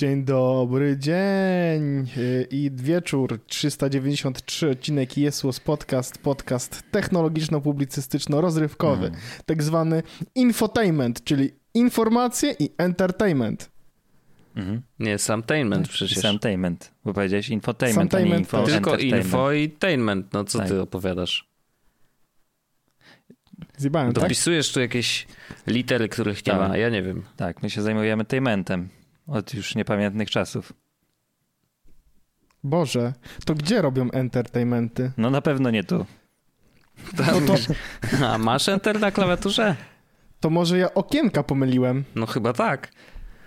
Dzień dobry, dzień y, i wieczór. 393 odcinek Jesłos Podcast, podcast technologiczno-publicystyczno-rozrywkowy, Mm. tak zwany infotainment, czyli informacje i entertainment. Mhm. Nie, samtainment przecież. Samtainment, bo powiedziałeś infotainment, a nie Samtainment info też. Tylko info i tainment. No co Tak. ty opowiadasz? Zjebałem, tak? Dopisujesz tu jakieś litery, których nie Tak. ma, ja nie wiem. Tak, my się zajmujemy tainmentem od już niepamiętnych czasów. Boże, to gdzie robią entertainmenty? No na pewno nie tu. No to, A masz enter na klawiaturze? to może ja okienka pomyliłem. No chyba tak.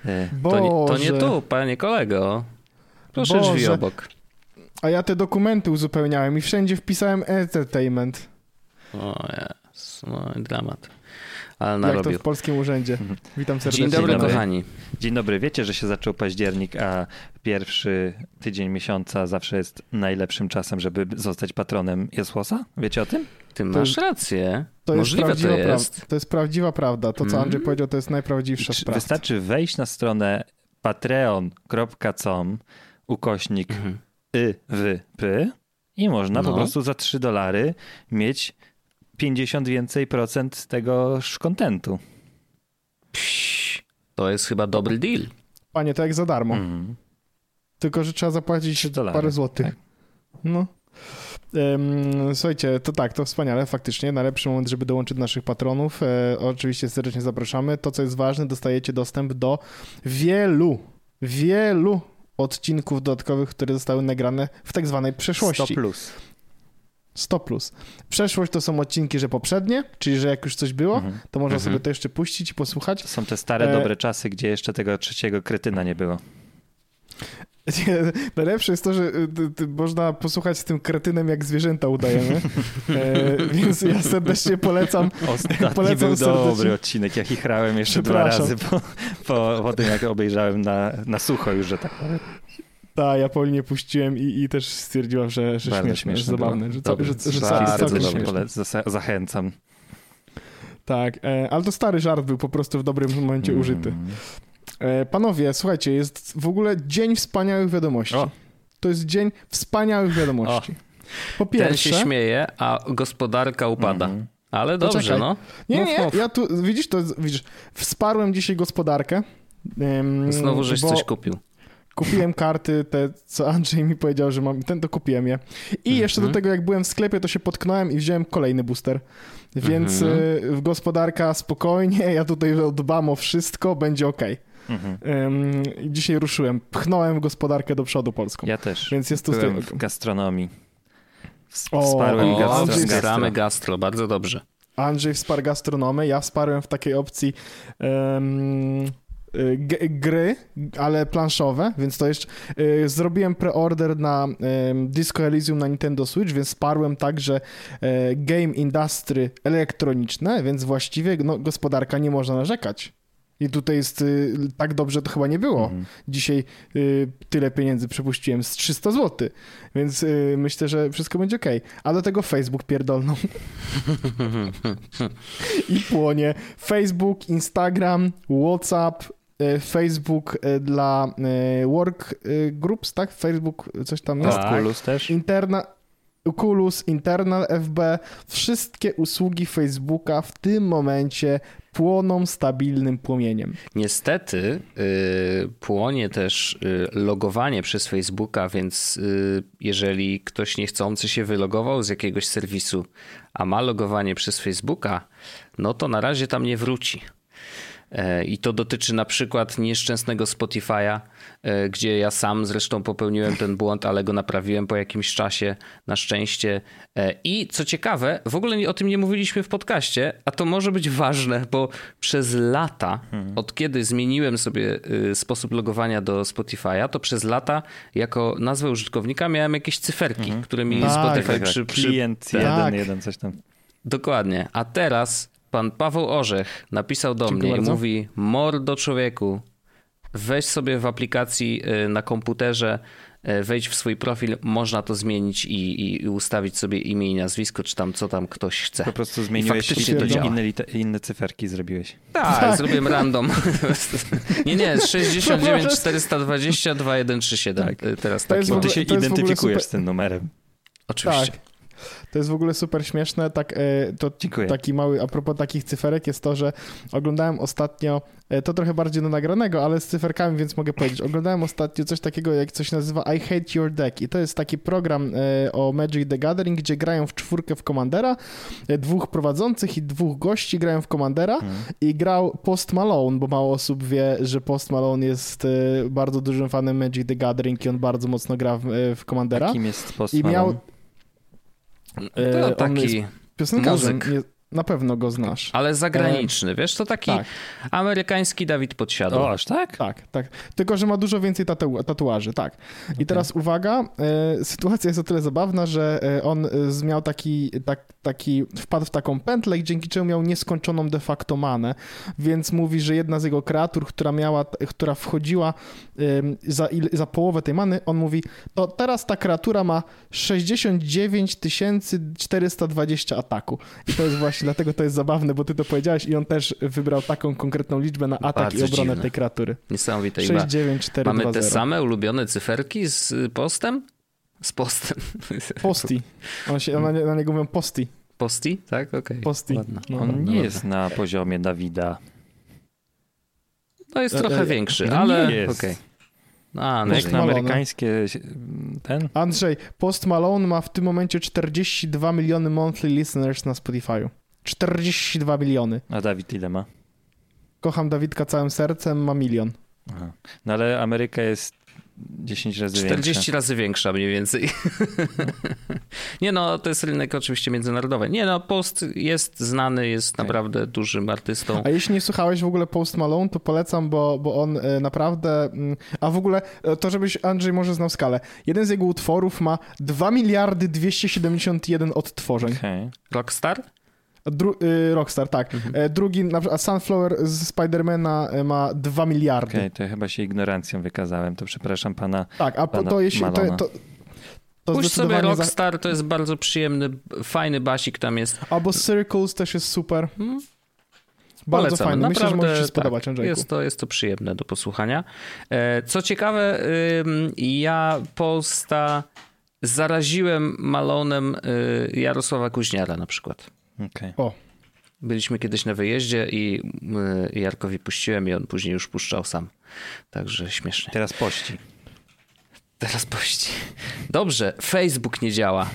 To Boże. nie, to nie tu, panie kolego. Proszę Boże. drzwi obok. A ja te dokumenty uzupełniałem i wszędzie wpisałem entertainment. O jest, no dramat. Ale Jak to narobił. w polskim urzędzie. Witam serdecznie. Dzień dobry, Dzień dobry. kochani. Dzień dobry, wiecie, że się zaczął październik, a pierwszy tydzień miesiąca zawsze jest najlepszym czasem, żeby zostać patronem Jesłosa? Wiecie o tym? Ty masz rację. To jest, Możliwe prawdziwa to jest. prawda. to jest prawdziwa prawda. To, co Mm. Andrzej powiedział, to jest najprawdziwsza sprawa. Wystarczy wejść na stronę patreon.com ukośnik Mhm. YWP i można No. po prostu za 3 dolary mieć 50 więcej procent tego kontentu. To jest chyba dobry deal. Panie, to jak za darmo. Mhm. Tylko, że trzeba zapłacić parę złotych. tak. No. Em, słuchajcie, to tak, to wspaniale, faktycznie. Najlepszy moment, żeby dołączyć do naszych patronów. E, oczywiście serdecznie zapraszamy. To, co jest ważne, dostajecie dostęp do wielu, wielu odcinków dodatkowych, które zostały nagrane w tak zwanej przeszłości. 100 plus. 100 plus. Przeszłość to są odcinki, że poprzednie, czyli że jak już coś było, Mhm. to można Mhm. sobie to jeszcze puścić i posłuchać. To są te stare, E, dobre czasy, gdzie jeszcze tego trzeciego kretyna nie było. Najlepsze jest to, że y, można posłuchać z tym kretynem, jak zwierzęta udajemy. e, więc ja serdecznie polecam. Ostatni Polecam był serdecznie. dobry odcinek. Ja chichrałem jeszcze dwa razy po, po, po tym, jak obejrzałem na, na sucho już, że tak powiem. Ta, ja Paulinie puściłem i, i też stwierdziłam, że, że śmieszne, że śmieszne zabawne, że, Dobry, że, że, że bardzo śmieszne. Zasa- Zachęcam. Tak, e, ale to stary żart był po prostu w dobrym momencie użyty. Mm. E, panowie, słuchajcie, jest w ogóle dzień wspaniałych wiadomości. O. To jest dzień wspaniałych wiadomości. Po Ten się pierwsze... śmieje, a gospodarka upada. Mhm. Ale dobrze, Poczekaj. no. Nie, Mów, nie, mów. ja tu, widzisz, to widzisz, wsparłem dzisiaj gospodarkę. em, Znowu żeś bo coś kupił. Kupiłem karty, te, co Andrzej mi powiedział, że mam, ten to kupiłem je. I jeszcze do tego, jak byłem w sklepie, to się potknąłem i wziąłem kolejny booster. Więc y, w gospodarka spokojnie, ja tutaj dbam o wszystko, będzie ok. Mhm. dzisiaj ruszyłem, pchnąłem gospodarkę do przodu polską. Ja też. Więc jest tu w gastronomii. Wsparłem o, gastro, Andrzej gastro. Gastro, bardzo dobrze. Andrzej wsparł gastronomię, ja wsparłem w takiej opcji y, gry, ale planszowe, więc to jeszcze y, zrobiłem preorder na Disco Elysium na Nintendo Switch, więc wsparłem także e, game industry elektroniczne, więc właściwie no, gospodarka nie można narzekać. I tutaj jest y, tak dobrze to chyba nie było. Mhm. Dzisiaj y, tyle pieniędzy przepuściłem z 300 zł, więc y, myślę, że wszystko będzie ok. A do tego Facebook pierdolną. I płonie. Facebook, Instagram, WhatsApp, Facebook e, dla e, work e, groups, tak? Facebook, coś tam jest. Tak. Oculus też. Interna, Oculus, Internal FB, wszystkie usługi Facebooka w tym momencie płoną stabilnym płomieniem. Niestety y, płonie też y, logowanie przez Facebooka, więc y, jeżeli ktoś niechcący się wylogował z jakiegoś serwisu, a ma logowanie przez Facebooka, no to na razie tam nie wróci. E, I to dotyczy na przykład nieszczęsnego Spotify'a, e, gdzie ja sam zresztą popełniłem ten błąd, ale go naprawiłem po jakimś czasie, na szczęście. E, I co ciekawe, w ogóle o tym nie mówiliśmy w podcaście, a to może być ważne, bo przez lata, od kiedy zmieniłem sobie y, sposób logowania do Spotify'a, to przez lata jako nazwę użytkownika miałem jakieś cyferki, które mi Tak, Spotify Tak, tak. przy, przy, Klient Tak. jeden, jeden, coś tam. Dokładnie. A teraz pan Paweł Orzech napisał do Dziękuję mnie bardzo. i mówi: Mordo człowieku, weź sobie w aplikacji y, na komputerze e, wejdź w swój profil, można to zmienić i, i ustawić sobie imię i nazwisko, czy tam co tam ktoś chce. Po prostu zmieniłeś I i to działa. inne, inne cyferki zrobiłeś. Tak, Tak. zrobiłem random. nie, nie, 69 420 2137. Tak. Y, Teraz jest Bo ty ogóle- się identyfikujesz super- z tym numerem. Oczywiście. Tak. To jest w ogóle super śmieszne. Tak, e, to Dziękuję. taki mały, a propos takich cyferek jest to, że oglądałem ostatnio, e, to trochę bardziej do nagranego, ale z cyferkami, więc mogę powiedzieć. Oglądałem ostatnio coś takiego, jak coś nazywa I Hate Your Deck i to jest taki program e, o Magic the Gathering, gdzie grają w czwórkę w Commandera, dwóch prowadzących i dwóch gości grają w Commandera Mhm. i grał Post Malone, bo mało osób wie, że Post Malone jest bardzo dużym fanem Magic the Gathering i on bardzo mocno gra w, w Commandera. Kim jest Post I miał E, To on taki, jest piosenkarzem. muzyk. Na pewno go znasz. ale zagraniczny, wiesz, to taki Tak. amerykański Dawid Podsiadło. O, aż tak? Tak, tak. Tylko, że ma dużo więcej tatu tatuaży, tak. I teraz uwaga, e, sytuacja jest o tyle zabawna, że e, on e, miał taki, tak, taki, wpadł w taką pętlę, dzięki czemu miał nieskończoną de facto manę, więc mówi, że jedna z jego kreatur, która miała, która wchodziła za, il, za połowę tej many, on mówi, to teraz ta kreatura ma 69 420 ataku. I to jest właśnie, dlatego to jest zabawne, bo ty to powiedziałeś i on też wybrał taką konkretną liczbę na atak Bardzo i obronę dziwne. tej kreatury. Niesamowite. Chyba 69420. Mamy te same ulubione cyferki z y, postem? Z postem. Posti. On się, na, nie- na niego mówią posti. Posti? Tak, okej. Posti. Ładna. No. On Ładna, nie ładna. jest na poziomie Dawida. To jest E, trochę e, większy, no ale nie jest. okej. A, No no jak na amerykańskie ten? Andrzej, Post Malone ma w tym momencie 42 miliony monthly listeners na Spotify'u. 42 miliony. A Dawid ile ma? Kocham Dawidka całym sercem, ma milion. Aha. No ale Ameryka jest 10 razy 40 większa. razy większa mniej więcej. nie no, to jest rynek oczywiście międzynarodowy. Nie no, Post jest znany, jest naprawdę dużym artystą. A jeśli nie słuchałeś w ogóle Post Malone, to polecam, bo, bo on e, naprawdę... mm, A w ogóle e, to, żebyś Andrzej może znał skalę. Jeden z jego utworów ma 2 miliardy 271 odtworzeń. Okej. Rockstar? Dru, y, Rockstar, tak. Mhm. E, Drugi, na przykład Sunflower z Spidermana e, ma 2 miliardy. Okej, to ja chyba się ignorancją wykazałem, to przepraszam pana. Tak, a po, Pana to jeśli... To, to, to Puść sobie zdecydowanie za- Rockstar, to jest bardzo przyjemny, fajny basik tam jest. Albo Circles też jest super. Hmm? Bardzo Polecam. fajny. Myślę, że Naprawdę, może się spodobać, tak, Andrzejku. jest to, jest to przyjemne do posłuchania. E, Co ciekawe, ja Posta zaraziłem Malonem y, Jarosława Kuźniara na przykład. Okej. Byliśmy kiedyś na wyjeździe i y, Jarkowi puściłem i on później już puszczał sam. Także śmiesznie. Teraz pości. Teraz pości. Dobrze, Facebook nie działa.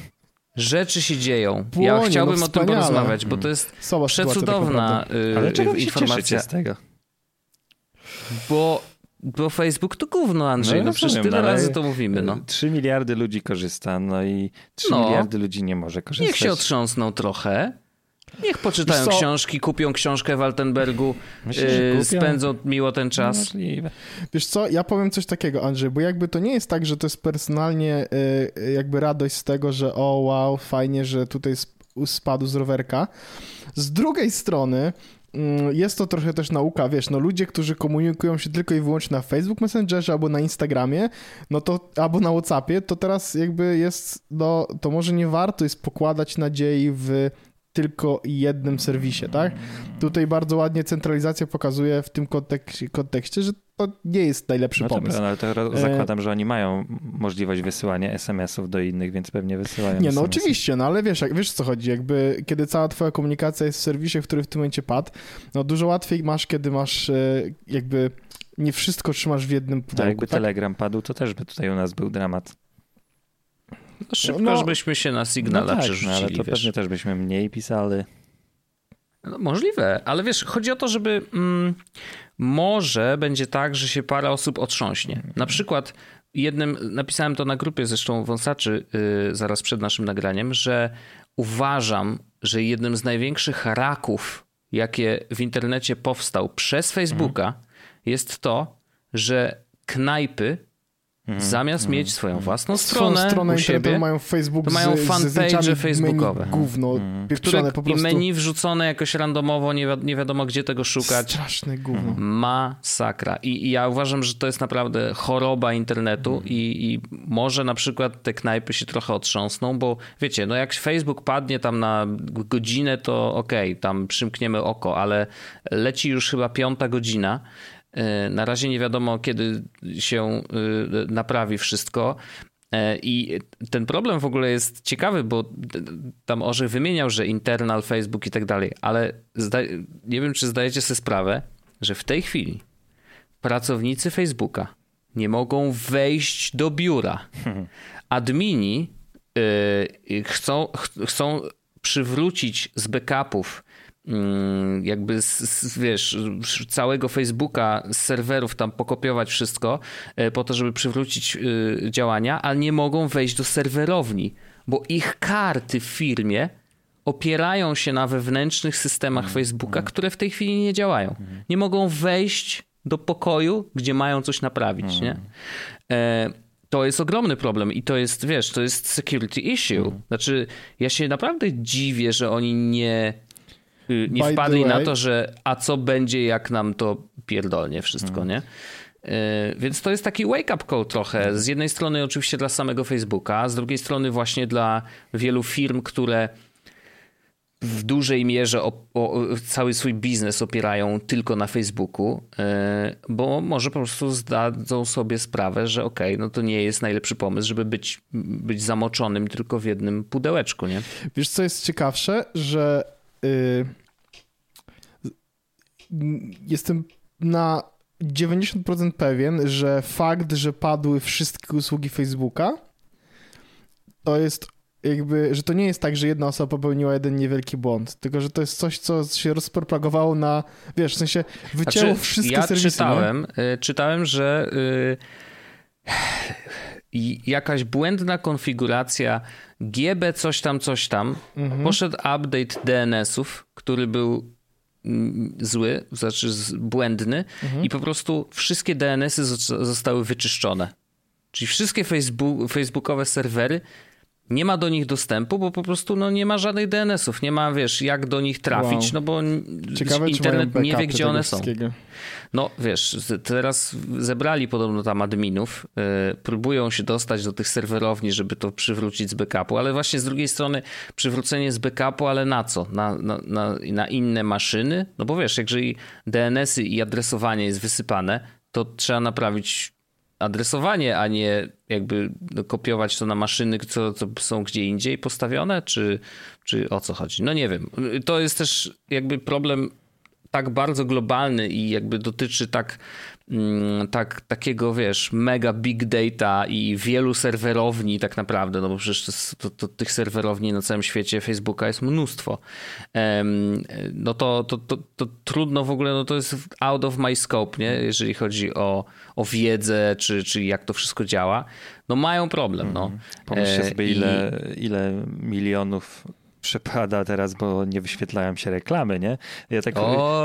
Rzeczy się dzieją. Płonie, ja chciałbym no o tym porozmawiać, bo to jest Słaba sytuacja, tak przecudowna y, Ale informacja. z tego? Bo, bo Facebook to gówno, Andrzej. No, No, przecież tyle ale- razy to mówimy. No. 3 miliardy ludzi korzysta, no i 3 No. miliardy ludzi nie może korzystać. Niech się otrząsną trochę. Niech poczytają co? książki, kupią książkę w Altenbergu, Myślisz, yy, spędzą miło ten czas. Możliwe. Wiesz co, ja powiem coś takiego, Andrzej, bo jakby to nie jest tak, że to jest personalnie y, jakby radość z tego, że o wow, fajnie, że tutaj sp- spadł z rowerka. Z drugiej strony mm, jest to trochę też nauka, wiesz, no ludzie, którzy komunikują się tylko i wyłącznie na Facebook Messengerze albo na Instagramie, no to albo na Whatsappie, to teraz jakby jest, no to może nie warto jest pokładać nadziei w tylko jednym serwisie, tak? Tutaj bardzo ładnie centralizacja pokazuje w tym kontekście, kontekście że to nie jest najlepszy No pomysł. no ale E, zakładam, że oni mają możliwość wysyłania SMS-ów do innych, więc pewnie wysyłają Nie, no SMS-y. oczywiście, no ale wiesz, wiesz co chodzi, jakby kiedy cała twoja komunikacja jest w serwisie, który w tym momencie padł, no dużo łatwiej masz, kiedy masz e, jakby nie wszystko trzymasz w jednym A pudełku, jakby tak? Telegram padł, to też by tutaj u nas był dramat. No, szybko, No, żebyśmy się na Signala no tak, no, przerzucili, ale to wiesz. pewnie też byśmy mniej pisali. No, możliwe, ale wiesz, chodzi o to, żeby mm, może będzie tak, że się parę osób otrząśnie. Na przykład jednym, napisałem to na grupie zresztą wąsaczy yy, zaraz przed naszym nagraniem, że uważam, że jednym z największych raków, jakie w internecie powstał przez Facebooka, jest to, że knajpy Mhm. Zamiast mhm. mieć swoją własną stronę, swoją stronę u siebie, mają Facebook to mają fanpage facebookowe. Gówno, mhm. które, po prostu. I menu wrzucone jakoś randomowo, nie, wi nie wiadomo gdzie tego szukać. Straszne gówno. Masakra. I, I, ja uważam, że to jest naprawdę choroba internetu mhm. i, i może na przykład te knajpy się trochę otrząsną, bo wiecie, no jak Facebook padnie tam na godzinę, to okej, okay, tam przymkniemy oko, ale leci już chyba piąta godzina na razie nie wiadomo, kiedy się e, naprawi wszystko. E, I ten problem w ogóle jest ciekawy, bo tam Orzech wymieniał, że internal, Facebook i tak dalej, ale nie wiem, czy zdajecie sobie sprawę, że w tej chwili pracownicy Facebooka nie mogą wejść do biura. Admini chcą, chcą przywrócić z backupów jakby z, wiesz, całego Facebooka z serwerów tam pokopiować wszystko e, po to, żeby przywrócić y, działania, ale nie mogą wejść do serwerowni, bo ich karty w firmie opierają się na wewnętrznych systemach mm, Facebooka, mm. które w tej chwili nie działają. Nie mogą wejść do pokoju, gdzie mają coś naprawić, nie? E, to jest ogromny problem i to jest, wiesz, to jest security issue. Znaczy, ja się naprawdę dziwię, że oni nie nie By wpadli na to, że a co będzie, jak nam to pierdolnie wszystko, hmm. nie? Y, więc to jest taki wake-up call trochę. Z jednej strony oczywiście dla samego Facebooka, z drugiej strony właśnie dla wielu firm, które w dużej mierze o, o, cały swój biznes opierają tylko na Facebooku, y, bo może po prostu zdadzą sobie sprawę, że okej, okay, no to nie jest najlepszy pomysł, żeby być, być zamoczonym tylko w jednym pudełeczku, nie? Wiesz, co jest ciekawsze, że jestem na 90% pewien, że fakt, że padły wszystkie usługi Facebooka, to jest jakby, że to nie jest tak, że jedna osoba popełniła jeden niewielki błąd, tylko że to jest coś, co się rozpropagowało na, wiesz, w sensie wycięło znaczy, wszystkie ja serwisy. Ja czytałem, y, czytałem, że y, jakaś błędna konfiguracja GB coś tam, coś tam, mhm. poszedł update DNS-ów, który był mm, zły, znaczy błędny mhm. i po prostu wszystkie DNS-y zostały wyczyszczone. Czyli wszystkie Facebook, facebookowe serwery nie ma do nich dostępu, bo po prostu no, nie ma żadnych DNS-ów, nie ma, wiesz, jak do nich trafić, wow. no bo Ciekawe, internet nie wie, gdzie one są. No wiesz, teraz zebrali podobno tam adminów, yy, próbują się dostać do tych serwerowni, żeby to przywrócić z backupu, ale właśnie z drugiej strony przywrócenie z backupu, ale na co? Na, na, na, na inne maszyny? No bo wiesz, jeżeli DNS-y i adresowanie jest wysypane, to trzeba naprawić adresowanie, a nie jakby kopiować to na maszyny, co, co są gdzie indziej postawione, czy, czy o co chodzi? No nie wiem. To jest też jakby problem tak bardzo globalny i jakby dotyczy tak, tak takiego, wiesz, mega big data i wielu serwerowni tak naprawdę, no bo przecież to, to, to tych serwerowni na całym świecie Facebooka jest mnóstwo. no to, to, to, to, trudno w ogóle, no to jest out of my scope, nie? Jeżeli chodzi o, o wiedzę, czy, czy jak to wszystko działa. No mają problem, no. Mhm. Pomyślcie sobie, ile, I... ile milionów przepada teraz, bo nie wyświetlają się reklamy, nie? Ja tak,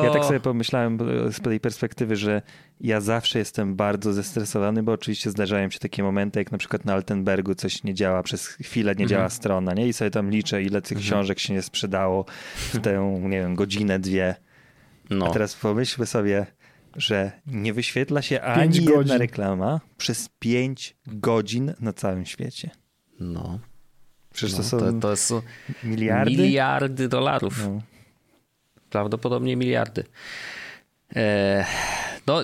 ja tak sobie pomyślałem z tej perspektywy, że ja zawsze jestem bardzo zestresowany, bo oczywiście zdarzają się takie momenty, jak na przykład na Altenbergu coś nie działa, przez chwilę nie mhm. działa strona, nie? I sobie tam liczę, ile tych mhm. książek się nie sprzedało w tę, nie wiem, godzinę, dwie. No. A teraz pomyślmy sobie, że nie wyświetla się ani jedna reklama przez pięć godzin na całym świecie. No. Przecież no, to są to, to miliardy? Miliardy dolarów. No. Prawdopodobnie miliardy. E, no,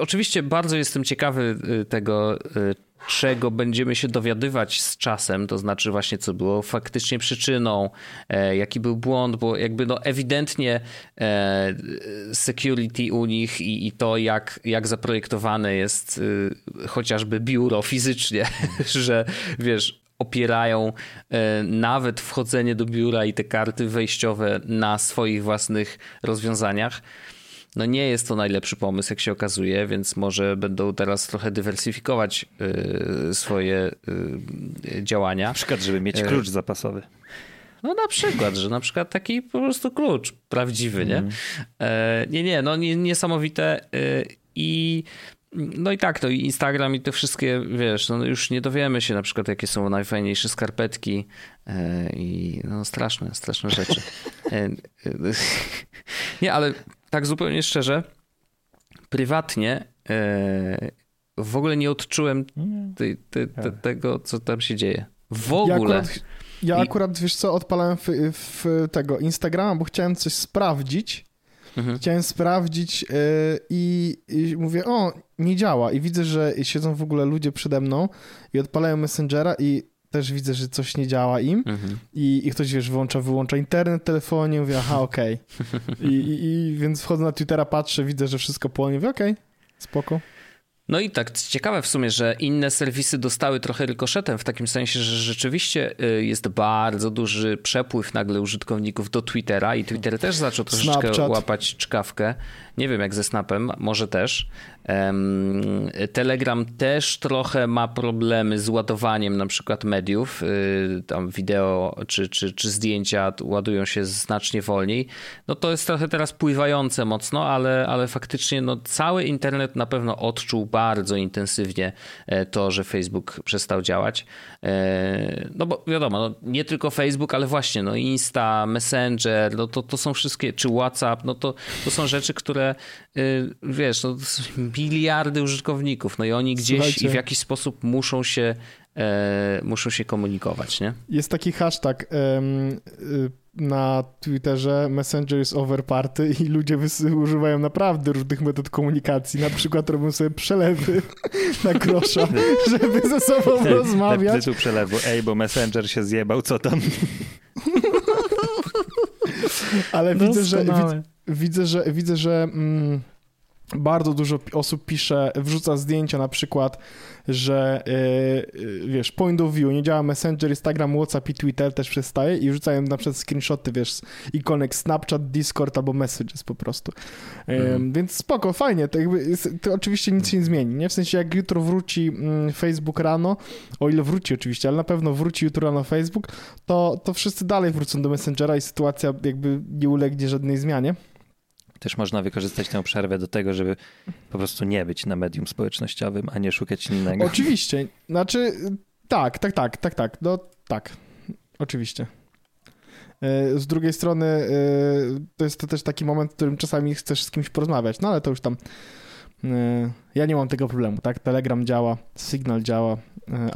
oczywiście bardzo jestem ciekawy y, tego, y, czego będziemy się dowiadywać z czasem, to znaczy właśnie co było faktycznie przyczyną, e, jaki był błąd, bo jakby no ewidentnie e, security u nich i, i to jak, jak zaprojektowane jest y, chociażby biuro fizycznie, że wiesz, opierają e, nawet wchodzenie do biura i te karty wejściowe na swoich własnych rozwiązaniach. No nie jest to najlepszy pomysł, jak się okazuje, więc może będą teraz trochę dywersyfikować e, swoje e, działania. Na przykład, żeby mieć klucz zapasowy. No na przykład, że na przykład taki po prostu klucz prawdziwy, nie? Mm. Nie, nie, no niesamowite i no i tak, to i Instagram i te wszystkie, wiesz, no już nie dowiemy się na przykład, jakie są najfajniejsze skarpetki e, i no straszne, straszne rzeczy. E, e, nie, ale tak zupełnie szczerze, prywatnie w ogóle nie odczułem te, te, te, tego, co tam się dzieje. W ogóle. Ja akurat, ja akurat wiesz co, odpalałem w, w tego Instagrama, bo chciałem coś sprawdzić Mhm. Chciałem sprawdzić yy, i, i, mówię, o, nie działa. I widzę, że siedzą w ogóle ludzie przede mną i odpalają Messengera i też widzę, że coś nie działa im mhm. I, i ktoś, wiesz, wyłącza, wyłącza internet w telefonie, mówię, aha, okej. Okay. I, i, I, więc wchodzę na Twittera, patrzę, widzę, że wszystko płonie, mówię, okej, okay, spoko. No i tak ciekawe w sumie, że inne serwisy dostały trochę rykoszetem, w takim sensie, że rzeczywiście y, jest bardzo duży przepływ nagle użytkowników do Twittera i Twitter też zaczął troszeczkę Snapchat. łapać czkawkę. Nie wiem jak ze Snapem, może też. Telegram też trochę ma problemy z ładowaniem na przykład mediów. Y, tam wideo czy, czy, czy zdjęcia ładują się znacznie wolniej. No to jest trochę teraz pływające mocno, ale, ale faktycznie no, cały internet na pewno odczuł bardzo intensywnie e, to, że Facebook przestał działać. E, no bo wiadomo, no, nie tylko Facebook, ale właśnie no Insta, Messenger, no to, to są wszystkie, czy WhatsApp, no to, to są rzeczy, które y, wiesz, no, miliardy użytkowników, no i oni gdzieś Słuchajcie. i w jakiś sposób muszą się, e, muszą się komunikować, nie? Jest taki hashtag um, na Twitterze Messenger is over party i ludzie używają naprawdę różnych metod komunikacji. Na przykład robią sobie przelewy na grosza, żeby ze sobą rozmawiać. Tytuł przelewu, ej, bo Messenger się zjebał, co tam? Ale widzę, że, widzę, że widzę, że mm, bardzo dużo osób pisze, wrzuca zdjęcia na przykład, że yy, wiesz, point of view, nie działa Messenger, Instagram, WhatsApp i Twitter też przestaje i wrzucają na przykład screenshoty, wiesz, ikonek Snapchat, Discord albo Messages po prostu. Yy, Więc spoko, fajnie, to, jakby, to oczywiście nic się nie zmieni, nie? W sensie jak jutro wróci yy, Facebook rano, o ile wróci oczywiście, ale na pewno wróci jutro rano Facebook, to, to wszyscy dalej wrócą do Messengera i sytuacja jakby nie ulegnie żadnej zmianie też można wykorzystać tę przerwę do tego, żeby po prostu nie być na medium społecznościowym, a nie szukać innego. Oczywiście. Znaczy, tak, tak, tak, tak, tak. No tak, oczywiście. E, z drugiej strony e, to jest to też taki moment, w którym czasami chcesz z kimś porozmawiać, no ale to już tam e, ja nie mam tego problemu, tak? Telegram działa, Signal działa,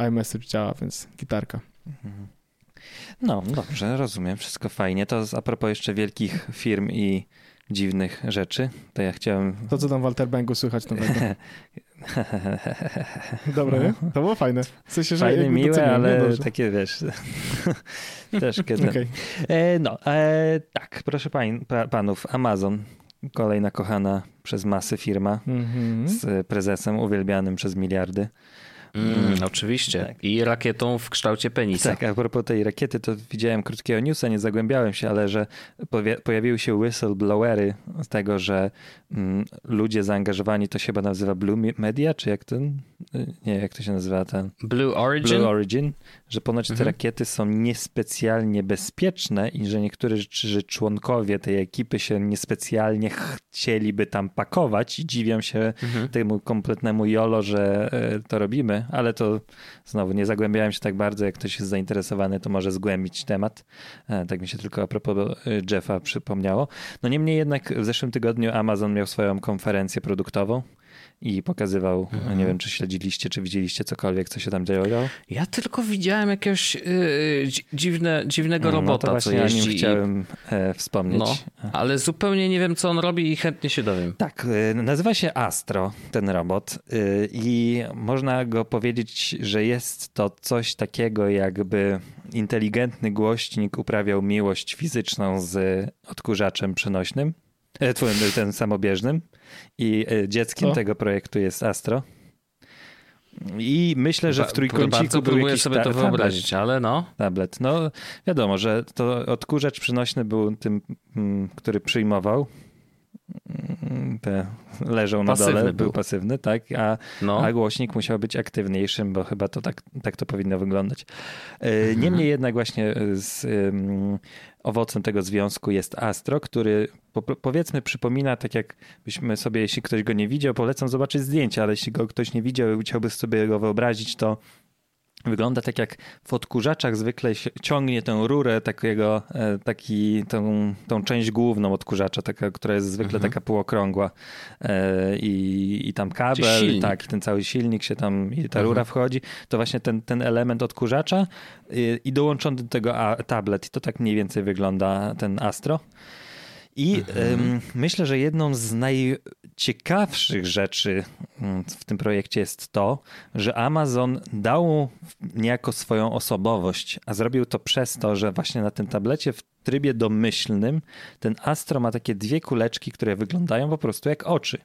iMessage działa, więc gitarka. Mhm. No, dobrze, rozumiem, wszystko fajnie. To a propos jeszcze wielkich firm i dziwnych rzeczy, to ja chciałem... To co tam Walter Bangu słychać nowego? Dobra, nie? To było fajne. W sensie, że Fajne, miłe, ale takie wiesz... też kiedy... Okay. E, no, e, tak, proszę pań, pa, panów, Amazon, kolejna kochana przez masy firma mm -hmm. z prezesem uwielbianym przez miliardy. Mm, oczywiście. Tak. I rakietą w kształcie penisa. Tak, a propos tej rakiety, to widziałem krótkiego newsa, nie zagłębiałem się, ale że pojawiły się whistleblowery z tego, że mm, ludzie zaangażowani, to się chyba nazywa Blue Media, czy jak ten, nie jak to się nazywa ten? Blue Origin? Blue Origin, że ponoć mhm. te rakiety są niespecjalnie bezpieczne i że niektórzy że członkowie tej ekipy się niespecjalnie chcieliby tam pakować i dziwią się mhm. temu kompletnemu jolo, że e, to robimy ale to znowu nie zagłębiałem się tak bardzo. Jak ktoś jest zainteresowany, to może zgłębić temat. E, tak mi się tylko a propos e, Jeffa przypomniało. No niemniej jednak w zeszłym tygodniu Amazon miał swoją konferencję produktową i pokazywał, mhm. nie wiem czy śledziliście, czy widzieliście cokolwiek, co się tam działo. Ja tylko widziałem jakiegoś yy, dziwne, dziwnego no, robota, no to co jeździ. o nim chciałem e, wspomnieć. No, ale zupełnie nie wiem, co on robi i chętnie się dowiem. Tak, y, nazywa się Astro, ten robot y, i można go powiedzieć, że jest to coś takiego jakby inteligentny głośnik uprawiał miłość fizyczną z odkurzaczem przenośnym. E, ten samobieżnym. I e, dzieckiem Co? tego projektu jest Astro. I myślę, że w trójkąciku był próbuję sobie to wyobrazić, tablet. ale no. Tablet. No wiadomo, że to odkurzacz przynośny był tym, który przyjmował te leżą pasywny na dole, był. był pasywny, tak, a, no. a głośnik musiał być aktywniejszym, bo chyba to tak, tak to powinno wyglądać. Mhm. Niemniej jednak właśnie z um, owocem tego związku jest Astro, który po, powiedzmy przypomina, tak jak byśmy sobie, jeśli ktoś go nie widział, polecam zobaczyć zdjęcia, ale jeśli go ktoś nie widział i chciałby sobie go wyobrazić, to Wygląda tak jak w odkurzaczach zwykle ciągnie tę rurę takiego, e, taki, tą, tą część główną odkurzacza, taka, która jest zwykle mhm. taka półokrągła e, i, i tam kabel, tak, i ten cały silnik się tam, i ta mhm. rura wchodzi, to właśnie ten, ten element odkurzacza i, i dołączony do tego tablet i to tak mniej więcej wygląda ten Astro. I mhm. myślę, że jedną z najciekawszych rzeczy mm, w tym projekcie jest to, że Amazon dał niejako swoją osobowość, a zrobił to przez to, że właśnie na tym tablecie w trybie domyślnym ten Astro ma takie dwie kuleczki, które wyglądają po prostu jak oczy.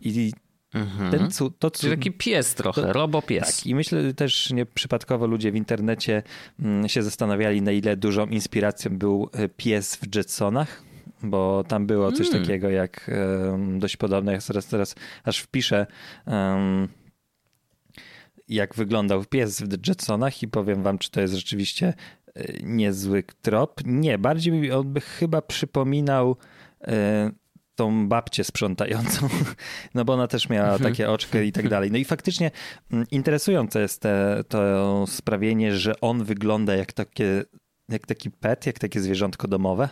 I Mhm. Ten cu, to cu, Czyli taki pies trochę, to, robopies. Tak, i myślę też nieprzypadkowo ludzie w internecie mm, się zastanawiali, na ile dużą inspiracją był e, pies w Jetsonach, bo tam było coś mm. takiego jak um, dość podobne. Ja teraz, teraz aż wpiszę um, jak wyglądał pies w Jetsonach i powiem wam, czy to jest rzeczywiście e, niezły trop. Nie, bardziej mi on by chyba przypominał e, tą babcię sprzątającą, no bo ona też miała mhm. takie oczkę i tak dalej. No i faktycznie mm, interesujące jest te, to sprawienie, że on wygląda jak, takie, jak taki pet, jak takie zwierzątko domowe.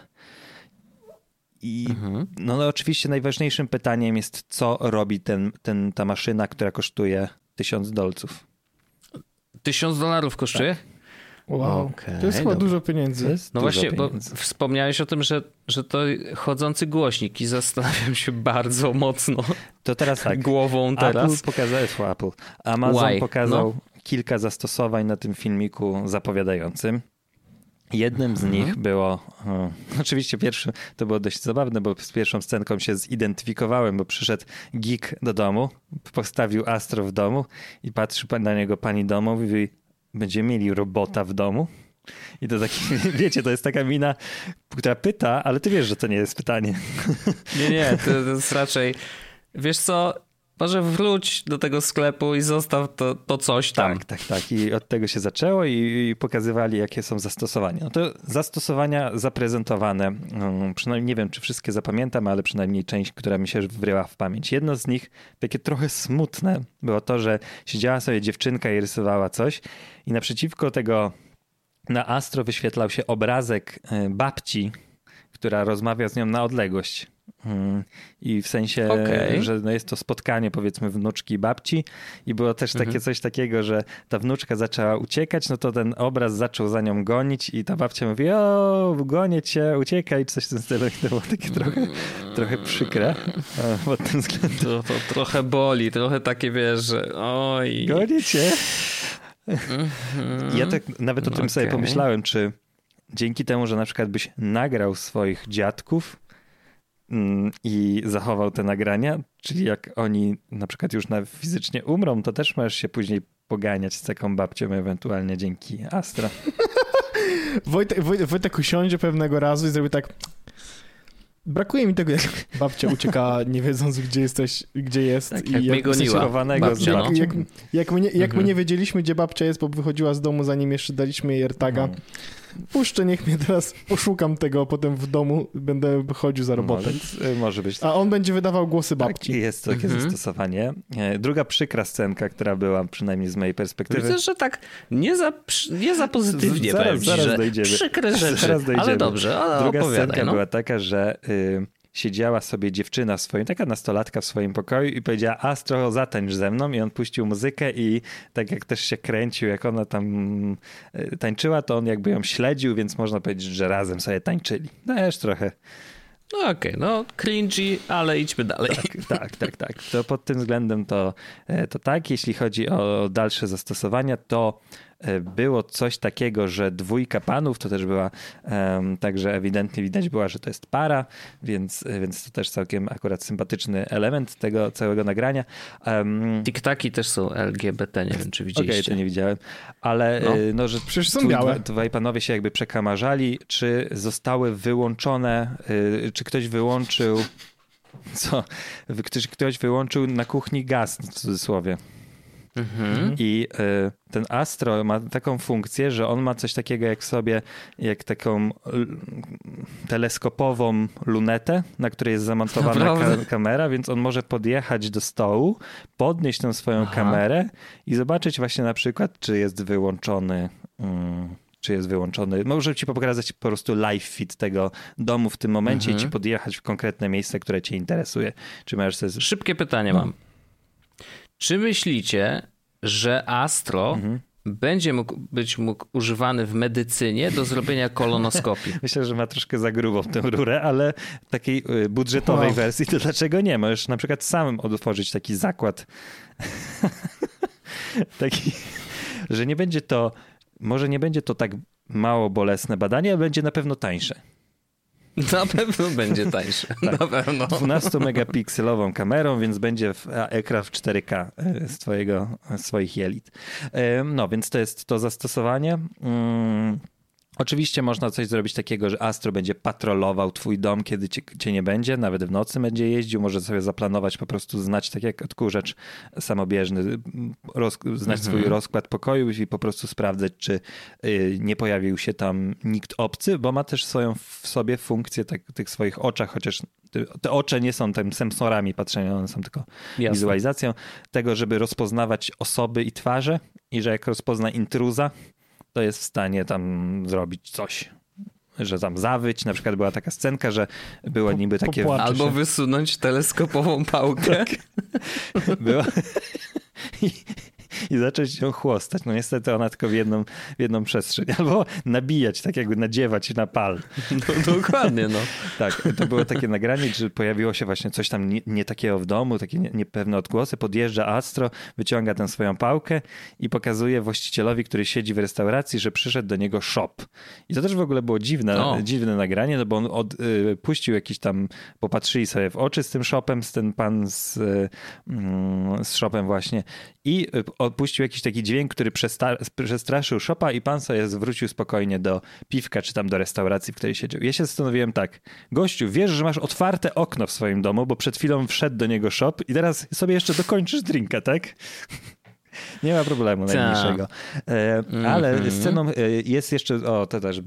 I mhm. no, no, oczywiście najważniejszym pytaniem jest, co robi ten, ten, ta maszyna, która kosztuje tysiąc dolców. Tysiąc dolarów kosztuje? Tak. Wow, okay, to jest chyba dużo pieniędzy. No właśnie, pieniędzy. bo wspomniałeś o tym, że, że to chodzący głośnik i zastanawiam się bardzo mocno to teraz tak. głową teraz. Apple pokazał, Apple. Amazon Why? pokazał no. kilka zastosowań na tym filmiku zapowiadającym. Jednym z nich mhm. było, o, oczywiście pierwszy, to było dość zabawne, bo z pierwszą scenką się zidentyfikowałem, bo przyszedł geek do domu, postawił Astro w domu i patrzy na niego pani domu i mówi, będziemy mieli robota w domu? I to taki, wiecie, to jest taka mina, która pyta, ale ty wiesz, że to nie jest pytanie. Nie, nie, to, to jest raczej, wiesz co, może wróć do tego sklepu i zostaw to, to coś tam. Tak, tak, tak. I od tego się zaczęło i, i pokazywali, jakie są zastosowania. No to zastosowania zaprezentowane, um, przynajmniej nie wiem, czy wszystkie zapamiętam, ale przynajmniej część, która mi się wryła w pamięć. Jedno z nich, takie trochę smutne, było to, że siedziała sobie dziewczynka i rysowała coś i naprzeciwko tego na Astro wyświetlał się obrazek e, babci, która rozmawia z nią na odległość. Mm. I w sensie, okay. że no jest to spotkanie powiedzmy wnuczki i babci i było też takie mhm. coś takiego, że ta wnuczka zaczęła uciekać, no to ten obraz zaczął za nią gonić i ta babcia mówi, o, gonię cię, uciekaj, coś w tym stylu. To było takie trochę, trochę przykre pod tym względem. To, to trochę boli, trochę takie wiesz, że oj. Gonię cię. Ja tak nawet o tym okay. sobie pomyślałem, czy dzięki temu, że na przykład byś nagrał swoich dziadków, i zachował te nagrania, czyli jak oni na przykład już na fizycznie umrą, to też możesz się później poganiać z taką babcią ewentualnie dzięki Astra. Wojtek, Wojtek usiądzie pewnego razu i zrobi tak Brakuje mi tego, jak babcia ucieka, nie wiedząc, gdzie jesteś, gdzie jest. Tak, i jak, jak goniła. Babcia, no. jak, jak, my nie, jak mhm. my nie wiedzieliśmy, gdzie babcia jest, bo wychodziła z domu, zanim jeszcze daliśmy jej AirTaga. No. Puszczę, niech mnie teraz poszukam tego, a potem w domu będę chodził za robotę. Może, może być. A on będzie wydawał głosy tak, babci. Tak, jest takie mhm. zastosowanie. E, druga przykra scenka, która była, przynajmniej z mojej perspektywy. Widzę, że tak nie za, nie za pozytywnie zaraz, powiem zaraz dojdziemy. przykre rzeczy, zaraz dojdziemy. ale dobrze, ale Druga scenka no. była taka, że... Y siedziała sobie dziewczyna w swoim, taka nastolatka w swoim pokoju i powiedziała, Astro, zatańcz ze mną i on puścił muzykę i tak jak też się kręcił, jak ona tam e, tańczyła, to on jakby ją śledził, więc można powiedzieć, że razem sobie tańczyli. Też trochę no okej, okay, no cringy, ale idźmy dalej. Tak, tak, tak, tak. To pod tym względem to, e, to tak. Jeśli chodzi o dalsze zastosowania, to było coś takiego, że dwójka panów to też była, um, także ewidentnie widać była, że to jest para, więc, więc to też całkiem akurat sympatyczny element tego całego nagrania. Um, TikTaki też są LGBT, nie wiem czy widzieliście. Okej, okay, to nie widziałem, ale no, e, no że przecież są białe. Dwaj panowie się jakby przekamarzali, czy zostały wyłączone, e, czy ktoś wyłączył co ktoś, ktoś wyłączył na kuchni gaz w cudzysłowie. Mhm. I y, ten Astro ma taką funkcję, że on ma coś takiego jak sobie, jak taką teleskopową lunetę, na której jest zamontowana ka kamera, więc on może podjechać do stołu, podnieść tę swoją Aha. kamerę i zobaczyć właśnie na przykład, czy jest wyłączony. Mm, czy jest wyłączony. Może ci pokazać po prostu live fit tego domu w tym momencie mhm. i ci podjechać w konkretne miejsce, które cię interesuje. Czy masz sobie... Szybkie pytanie no. mam. Czy myślicie, że Astro mhm. będzie mógł być mógł używany w medycynie do zrobienia kolonoskopii? Myślę, że ma troszkę za grubą tę rurę, ale takiej y, budżetowej wow. wersji to dlaczego nie? Możesz na przykład sam otworzyć taki zakład. taki, że nie będzie to, może nie będzie to tak mało bolesne badanie, ale będzie na pewno tańsze. Na pewno będzie tańsze. tak. Na pewno. 12 megapikselową kamerą, więc będzie w, ekran w 4K e, z, twojego, z swoich jelit. E, no, więc to jest to zastosowanie. Mm, Oczywiście można coś zrobić takiego, że Astro będzie patrolował twój dom, kiedy cię, cię, nie będzie, nawet w nocy będzie jeździł, może sobie zaplanować, po prostu znać, tak jak odkurzacz samobieżny, roz, znać mhm. swój rozkład pokoju i po prostu sprawdzać, czy y, nie pojawił się tam nikt obcy, bo ma też swoją w sobie funkcję tak, tych swoich oczach, chociaż te oczy nie są tym sensorami patrzenia, one są tylko Jasne. wizualizacją tego, żeby rozpoznawać osoby i twarze i że jak rozpozna intruza, to jest w stanie tam zrobić coś. Że tam zawyć, na przykład była taka scenka, że było niby takie... Albo wysunąć teleskopową pałkę. Tak. Była... i zacząć ją chłostać. No niestety ona tylko w jedną, w jedną przestrzeń. Albo nabijać, tak jakby nadziewać na pal. No, dokładnie, no. tak, to było takie nagranie, że pojawiło się właśnie coś tam nie, nie takiego w domu, takie nie, niepewne odgłosy. Podjeżdża Astro, wyciąga tę swoją pałkę i pokazuje właścicielowi, który siedzi w restauracji, że przyszedł do niego shop. I to też w ogóle było dziwne, no. dziwne nagranie, no bo on od, y, puścił jakiś tam, popatrzyli sobie w oczy z tym shopem, z ten pan z, y, z shopem właśnie i y, odpuścił jakiś taki dźwięk, który przestraszył szopa i pan sobie zwrócił spokojnie do piwka czy tam do restauracji, w której siedział. Ja się zastanowiłem tak, gościu, wiesz, że masz otwarte okno w swoim domu, bo przed chwilą wszedł do niego shop i teraz sobie jeszcze dokończysz drinka, tak? Nie ma problemu tak. najmniejszego. E, ale mm -hmm. sceną e, jest jeszcze, o to też,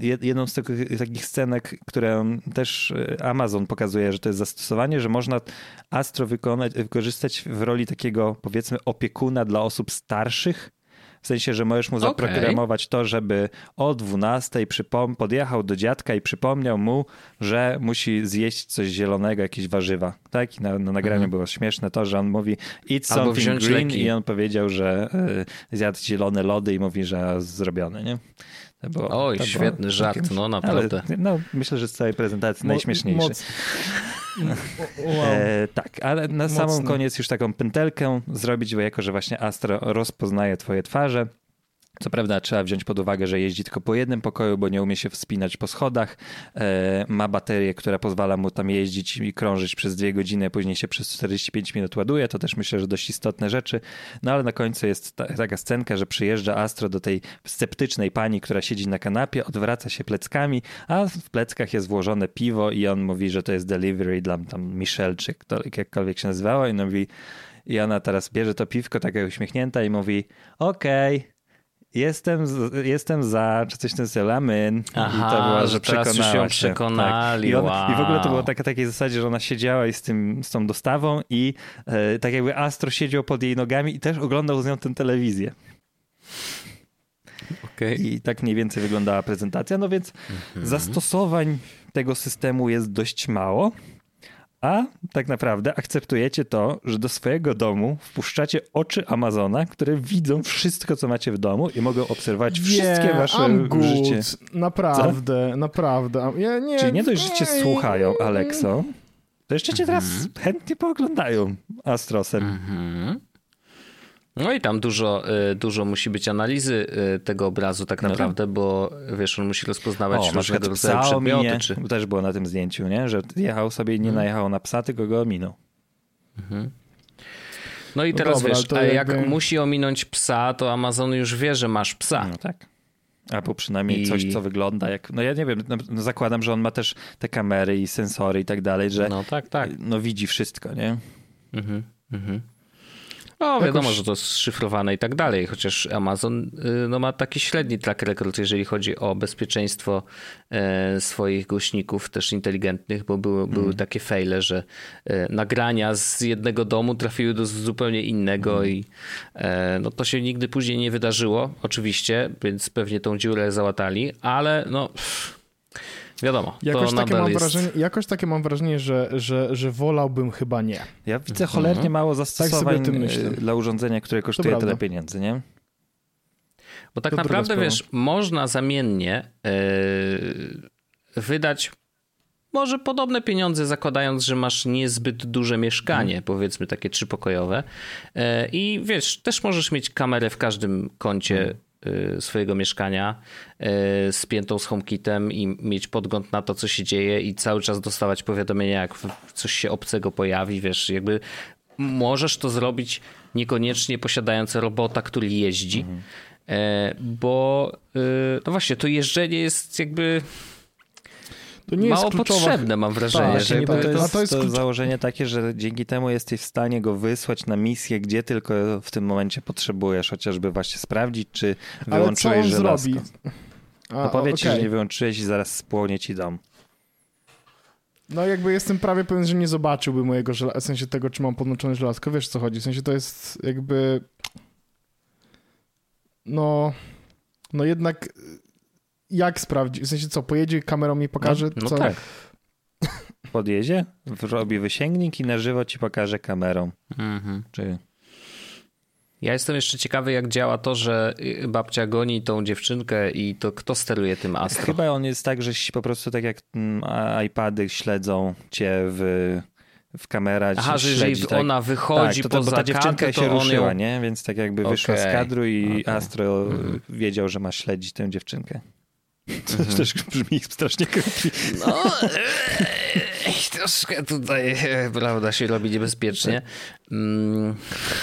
jedną z takich, scenek, które też e, Amazon pokazuje, że to jest zastosowanie, że można Astro wykonać, wykorzystać w roli takiego powiedzmy opiekuna dla osób starszych, w sensie, że możesz mu zaprogramować okay. to, żeby o 12 przypom- podjechał do dziadka i przypomniał mu, że musi zjeść coś zielonego, jakieś warzywa. Tak? I na, na nagraniu mm. było śmieszne to, że on mówi eat something green leki. i on powiedział, że y, zjadł zielone lody i mówi, że zrobione, nie? Było, Oj, świetny było, żart, no naprawdę. Ale, no, myślę, że z całej prezentacji Mo najśmieszniejszy. Moc. Wow. E, tak, ale na Mocno. samą koniec już taką pętelkę zrobić, bo jako, że właśnie Astro rozpoznaje twoje twarze, co prawda trzeba wziąć pod uwagę, że jeździ tylko po jednym pokoju, bo nie umie się wspinać po schodach. E, ma baterię, która pozwala mu tam jeździć i krążyć przez dwie godziny, później się przez 45 minut ładuje. To też myślę, że dość istotne rzeczy. No ale na końcu jest ta, taka scenka, że przyjeżdża Astro do tej sceptycznej pani, która siedzi na kanapie, odwraca się pleckami, a w pleckach jest włożone piwo i on mówi, że to jest delivery dla tam Michelle, czy kto, jakkolwiek się nazywało i mówi i ona teraz bierze to piwko, taka uśmiechnięta i mówi okej, okay, Jestem, jestem za, czy coś w tym stylu, amen. Aha, I to było, że przekonała ją przekonali. Tak. I, on, wow. I w ogóle to było taka takiej zasadzie, że ona siedziała i z, tym, z tą dostawą i e, tak jakby Astro siedział pod jej nogami i też oglądał z nią tę telewizję. Okay. I tak mniej więcej wyglądała prezentacja. No więc mhm. zastosowań tego systemu jest dość mało. A tak naprawdę akceptujecie to, że do swojego domu wpuszczacie oczy Amazona, które widzą wszystko, co macie w domu i mogą obserwować wszystkie wasze I'm good. życie. Naprawdę, co? naprawdę. Ja nie, Czyli nie dość, że cię słuchają, Alekso, to jeszcze cię teraz mhm. chętnie pooglądają Astrosem. Mhm. No i tam dużo, y, dużo musi być analizy y, tego obrazu tak no naprawdę, no bo wiesz, on musi rozpoznawać o, różnego rodzaju przedmioty. Czy... Też było na tym zdjęciu, nie? że jechał sobie i nie hmm. najechał na psa, tylko go ominął. Mhm. No i no teraz dobra, wiesz, a jak jakby... musi ominąć psa, to Amazon już wie, że masz psa. No tak. Albo przynajmniej I... coś, co wygląda jak. No ja nie wiem, no, no, zakładam, że on ma też te kamery i sensory i tak dalej, że no, tak, tak. no widzi wszystko, nie? Mhm, mhm. No wiadomo, Jakoś... że to jest szyfrowane i tak dalej, chociaż Amazon y, no, ma taki średni track record, jeżeli chodzi o bezpieczeństwo e, swoich głośników też inteligentnych, bo były, mm. były takie fejle, że e, nagrania z jednego domu trafiły do zupełnie innego mm. i e, no, to się nigdy później nie wydarzyło, oczywiście, więc pewnie tą dziurę załatali, ale no... Pff Wiadomo. Jakoś, takie mam, jest... wrażenie, jakoś takie mam wrażenie, że, że, że wolałbym chyba nie. Ja widzę cholernie mhm. mało tak zastosowań tak dla urządzenia, które kosztuje tyle pieniędzy, nie? Bo tak to naprawdę, wiesz, można zamiennie yy, wydać może podobne pieniądze, zakładając, że masz niezbyt duże mieszkanie, hmm. powiedzmy takie trzypokojowe. Yy, I wiesz, też możesz mieć kamerę w każdym kącie hmm. Y, swojego mieszkania y, spiętą z HomeKitem i mieć podgląd na to, co się dzieje i cały czas dostawać powiadomienia, jak coś się obcego pojawi, wiesz, jakby możesz to zrobić niekoniecznie posiadając robota, który jeździ, mhm. E, bo y, no właśnie, to jeżdżenie jest jakby to nie mało jest potrzebne, mam wrażenie. Tak, że to, jest, to jest to założenie takie, że dzięki temu jesteś w stanie go wysłać na misję, gdzie tylko w tym momencie potrzebujesz, chociażby właśnie sprawdzić, czy wyłączyłeś Ale co on zrobi? A, no powiedz okay. że nie wyłączyłeś i zaraz spłonie ci dom. No jakby jestem prawie pewien, że nie zobaczyłby mojego żelazka, w sensie tego, czy mam podłączone żelazko. Wiesz, co chodzi? W sensie to jest jakby... No... No jednak jak sprawdzi? W sensie co, pojedzie kamerą mi pokaże? No, no co? tak. Podjedzie, robi wysięgnik i na żywo ci pokaże kamerą. Mhm. Czy... Ja jestem jeszcze ciekawy, jak działa to, że babcia goni tą dziewczynkę i to kto steruje tym Astro? Chyba on jest tak, że po prostu tak jak mm, iPady śledzą cię w w kamerach. Aha, że jeżeli tak. ona wychodzi tak, to, to, poza bo ta dziewczynka się ruszyła, ją... nie? Więc tak jakby okay. wyszła z kadru i okay. Astro mhm. wiedział, że ma śledzić tę dziewczynkę. To mhm. też brzmi strasznie creepy. No, troszkę tutaj, prawda, się robi niebezpiecznie. Mm.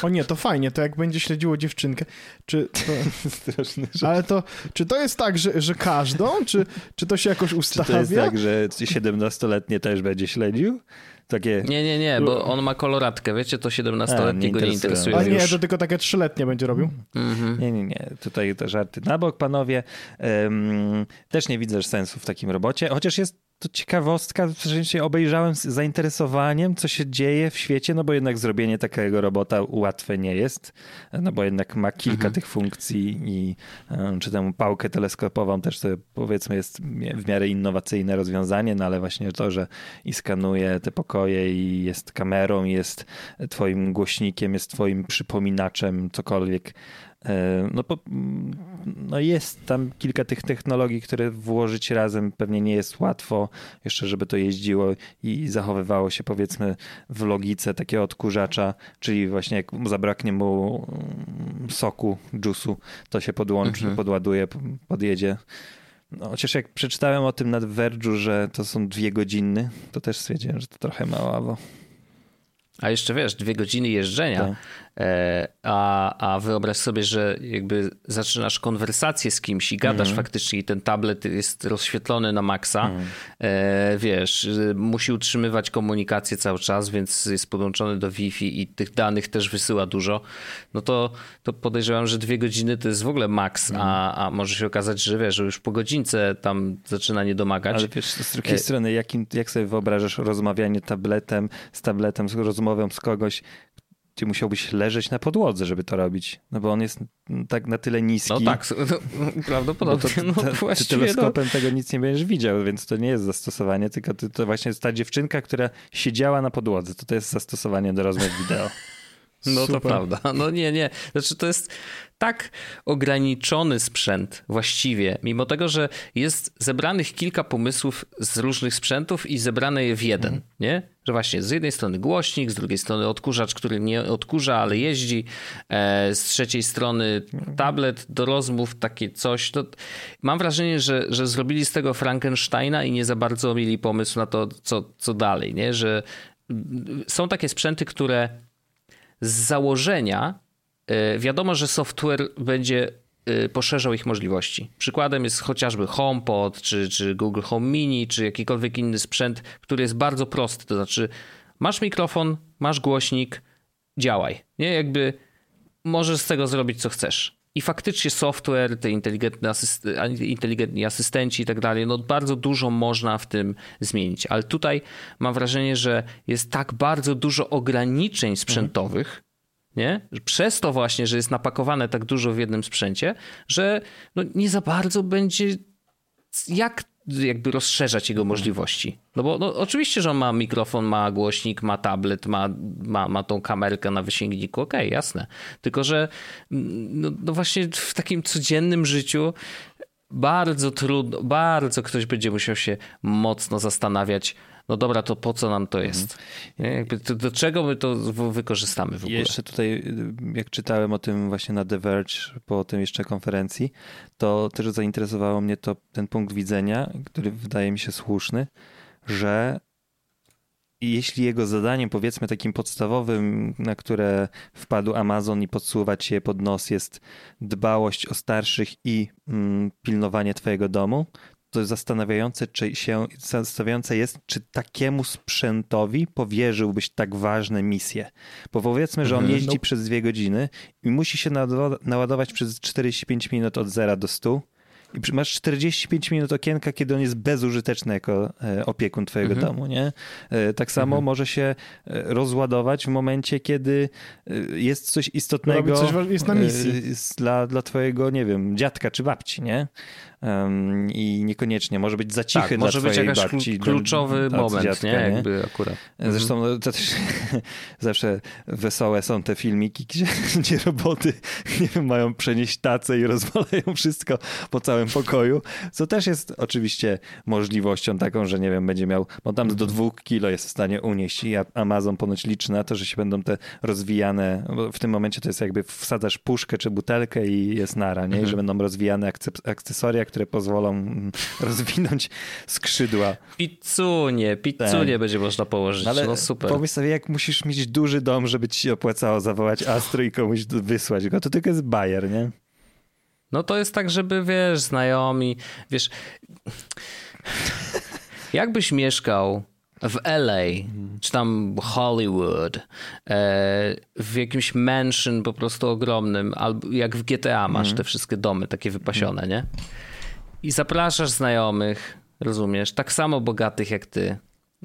O nie, to fajnie, to jak będzie śledziło dziewczynkę, czy to... Straszny Ale to, czy to jest tak, że, że każdą, czy, czy to się jakoś ustawia? Czy to jest tak, że 17-letnie też będzie śledził? Takie... Nie, nie, nie, bo on ma koloratkę, wiecie, to 17-letnie go nie interesuje. A nie, już. to tylko takie trzyletnie będzie robił? Mhm. Nie, nie, nie, tutaj te żarty na bok, panowie. Um, też nie widzę sensu w takim robocie, chociaż jest to ciekawostka, sensie obejrzałem z zainteresowaniem, co się dzieje w świecie, no bo jednak zrobienie takiego robota łatwe nie jest, no bo jednak ma kilka mhm. tych funkcji i czy tę pałkę teleskopową też to powiedzmy jest w miarę innowacyjne rozwiązanie, no ale właśnie to, że i skanuje te pokoje i jest kamerą, jest twoim głośnikiem, jest twoim przypominaczem, cokolwiek, E, no, po, no jest tam kilka tych technologii, które włożyć razem pewnie nie jest łatwo, jeszcze żeby to jeździło i zachowywało się powiedzmy w logice takiego odkurzacza, czyli właśnie jak zabraknie mu mm, soku, dżusu, to się podłączy, mhm. podładuje, podjedzie. No, chociaż jak przeczytałem o tym na Verge'u, że to są dwie godziny, to też stwierdziłem, że to trochę mało. A jeszcze wiesz, dwie godziny jeżdżenia. Tak. E, a, a wyobraź sobie, że jakby zaczynasz konwersację z kimś i gadasz mm. faktycznie i ten tablet jest rozświetlony na maksa. Mm. Wiesz, musi utrzymywać komunikację cały czas, więc jest podłączony do Wi-Fi i tych danych też wysyła dużo. No to, to podejrzewam, że dwie godziny to jest w ogóle maks, mm. a, a może się okazać, że wiesz, że już po godzince tam zaczyna nie domagać. Ale wiesz, z drugiej e... strony, jakim, jak sobie wyobrażasz rozmawianie tabletem, z tabletem, z rozmową z kogoś, gdzie musiałbyś leżeć na podłodze, żeby to robić. No bo on jest tak na tyle niski. No tak, no, prawdopodobnie. No, to, no, ty teleskopem no. tego nic nie będziesz widział, więc to nie jest zastosowanie, tylko to, to właśnie jest ta dziewczynka, która siedziała na podłodze. To to jest zastosowanie do rozmów wideo. No Super. to prawda. No nie, nie. Znaczy to jest tak ograniczony sprzęt właściwie, mimo tego, że jest zebranych kilka pomysłów z różnych sprzętów i zebrane je w jeden, mm. nie? Że właśnie z jednej strony głośnik, z drugiej strony odkurzacz, który nie odkurza, ale jeździ, e, z trzeciej strony tablet do rozmów, takie coś. Mam wrażenie, że, że zrobili z tego Frankensteina i nie za bardzo mieli pomysł na to, co, co dalej, nie? Że są takie sprzęty, które z założenia e, wiadomo, że software będzie y, poszerzał ich możliwości. Przykładem jest chociażby HomePod, czy, czy Google Home Mini, czy jakikolwiek inny sprzęt, który jest bardzo prosty. To znaczy, masz mikrofon, masz głośnik, działaj. Nie, jakby możesz z tego zrobić co chcesz. I faktycznie software, te inteligentne asyst inteligentni asystenci i tak dalej, no bardzo dużo można w tym zmienić. Ale tutaj mam wrażenie, że jest tak bardzo dużo ograniczeń sprzętowych, nie? Przez to właśnie, że jest napakowane tak dużo w jednym sprzęcie, że no nie za bardzo będzie jak jakby rozszerzać jego możliwości. No bo no, oczywiście, że on ma mikrofon, ma głośnik, ma tablet, ma, ma, ma tą kamerkę na wysięgniku, okej, okay, jasne. Tylko, że mm, no, no właśnie w takim codziennym życiu bardzo trudno, bardzo ktoś będzie musiał się mocno zastanawiać, no dobra, to po co nam to mhm. jest? Jakby do, do, czego my to wykorzystamy w ogóle? Jeszcze tutaj, jak czytałem o tym właśnie na The Verge, po tym jeszcze konferencji, to też zainteresowało mnie to ten punkt widzenia, który wydaje mi się słuszny, że jeśli jego zadaniem, powiedzmy takim podstawowym, na które wpadł Amazon i podsuwać je pod nos, jest dbałość o starszych i mm, pilnowanie Twojego domu, to zastanawiające, czy się, zastanawiające jest, czy takiemu sprzętowi powierzyłbyś tak ważne misje. Bo powiedzmy, że on mhm. jeździ no. przez dwie godziny i musi się naładować przez 45 minut od 0 do 100 i masz 45 minut okienka, kiedy on jest bezużyteczny jako e, opiekun twojego mhm. domu, nie? E, tak samo mhm. może się e, rozładować w momencie, kiedy jest coś istotnego coś jest na misji. Dla, dla twojego, nie wiem, dziadka czy babci, nie? Um, i niekoniecznie może być za cichy tak, może być jakiś babci, kluczowy do, moment, dziadka, nie? Jakby akurat. Zresztą no, to też zawsze wesołe są te filmiki, gdzie, gdzie roboty nie wiem, mają przenieść tacę i rozwalają wszystko po całym pokoju, co też jest oczywiście możliwością taką, że nie wiem, będzie miał, bo tam do mhm. dwóch kilo jest w stanie unieść i Amazon ponoć liczy na to, że się będą te rozwijane, w tym momencie to jest jakby wsadzasz puszkę czy butelkę i jest nara, nie? I mhm. że będą rozwijane akcesoria, które pozwolą rozwinąć skrzydła. Pizzunie, pizzunie tak. będzie można położyć. Ale no super. Pomyśl sobie, jak musisz mieć duży dom, żeby ci się opłacało zawołać Astro i komuś wysłać go. To tylko jest bajer, nie? No to jest tak, żeby wiesz, znajomi, wiesz. Jakbyś mieszkał w LA, czy tam Hollywood, e, w jakimś mansion po prostu ogromnym, albo jak w GTA masz mm. te wszystkie domy takie wypasione, nie? I zapraszasz znajomych, rozumiesz, tak samo bogatych jak ty.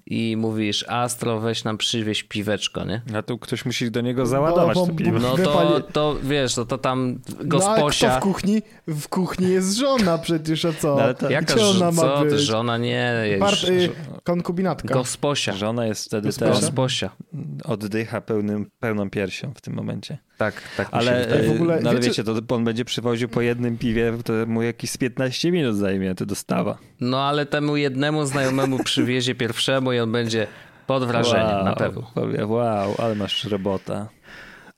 I mówisz, Astro, weź nam przywieź piweczko, nie? A tu ktoś musi do niego załadować no, piwo. No to, to wiesz, to, to tam gosposia... No, a w kuchni? W kuchni jest żona przecież, a co? No, to... Jaka żona ma co? być? Żona nie... Part, y, konkubinatka. Gosposia. Żona jest wtedy Gosposia. też... Gosposia. Oddycha pełnym, pełną piersią w tym momencie. Tak, tak. Ale, w ogóle, no, ale wiecie, to on będzie przywoził po jednym piwie, to mu jakieś 15 minut zajmie to dostawa. No ale temu jednemu znajomemu przywiezie pierwszemu i on będzie pod wrażeniem wow, na pewno. Powie, wow, ale masz robota.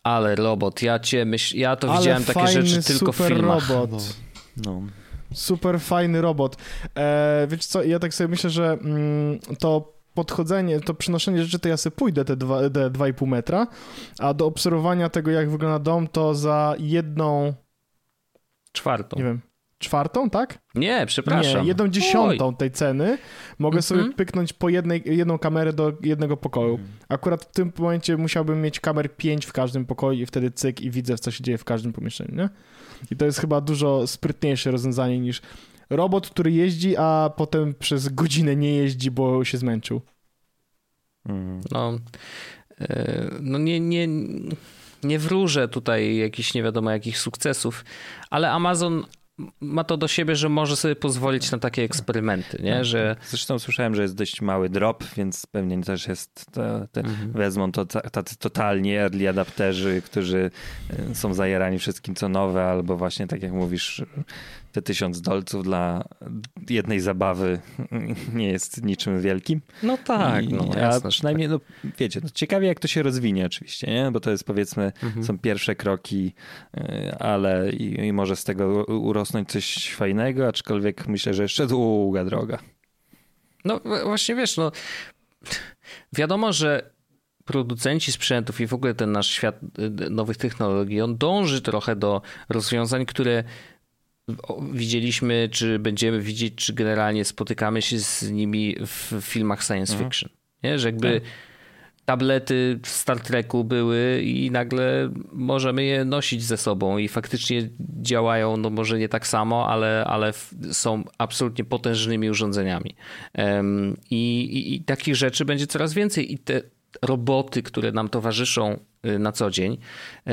Ale robot, ja cię myśl, ja to ale widziałem takie rzeczy tylko w filmach. robot. No. Super fajny robot. E, wiecie co, ja tak sobie myślę, że mm, to podchodzenie, to przynoszenie rzeczy, to ja sobie pójdę te 2,5 metra, a do obserwowania tego, jak wygląda dom, to za jedną... Czwartą. Nie wiem, czwartą, tak? Nie, przepraszam. Nie, jedną dziesiątą Oj. tej ceny mogę mm -hmm. sobie pyknąć po jednej, jedną kamerę do jednego pokoju. Mm. Akurat w tym momencie musiałbym mieć kamer 5 w każdym pokoju i wtedy cyk i widzę, co się dzieje w każdym pomieszczeniu, nie? I to jest chyba dużo sprytniejsze rozwiązanie niż robot, który jeździ, a potem przez godzinę nie jeździ, bo się zmęczył. Mm. No, e, no nie, nie, nie wróżę tutaj jakichś nie wiadomo jakich sukcesów, ale Amazon ma to do siebie, że może sobie pozwolić na takie eksperymenty, nie? Tak. Że... Zresztą słyszałem, że jest dość mały drop, więc pewnie też jest, te, te mhm. wezmą to tacy totalnie early adapterzy, którzy e, są zajerani wszystkim co nowe, albo właśnie tak jak mówisz, te tysiąc dolców dla jednej zabawy nie jest niczym wielkim. No tak, I, no jasne. A przynajmniej, tak. no, wiecie, no, ciekawie jak to się rozwinie oczywiście, nie? bo to jest powiedzmy, mhm. są pierwsze kroki, y, ale i, i, może z tego urosnąć coś fajnego, aczkolwiek myślę, że jeszcze długa droga. No właśnie wiesz, no wiadomo, że producenci sprzętów i w ogóle ten nasz świat y, nowych technologii, on dąży trochę do rozwiązań, które widzieliśmy, czy będziemy widzieć, czy generalnie spotykamy się z nimi w filmach science mhm. fiction. Nie? Że jakby tak. tablety w Star Treku były i nagle możemy je nosić ze sobą i faktycznie działają, no może nie tak samo, ale, ale są absolutnie potężnymi urządzeniami. I, i, I takich rzeczy będzie coraz więcej i te roboty, które nam towarzyszą y, na co dzień, y,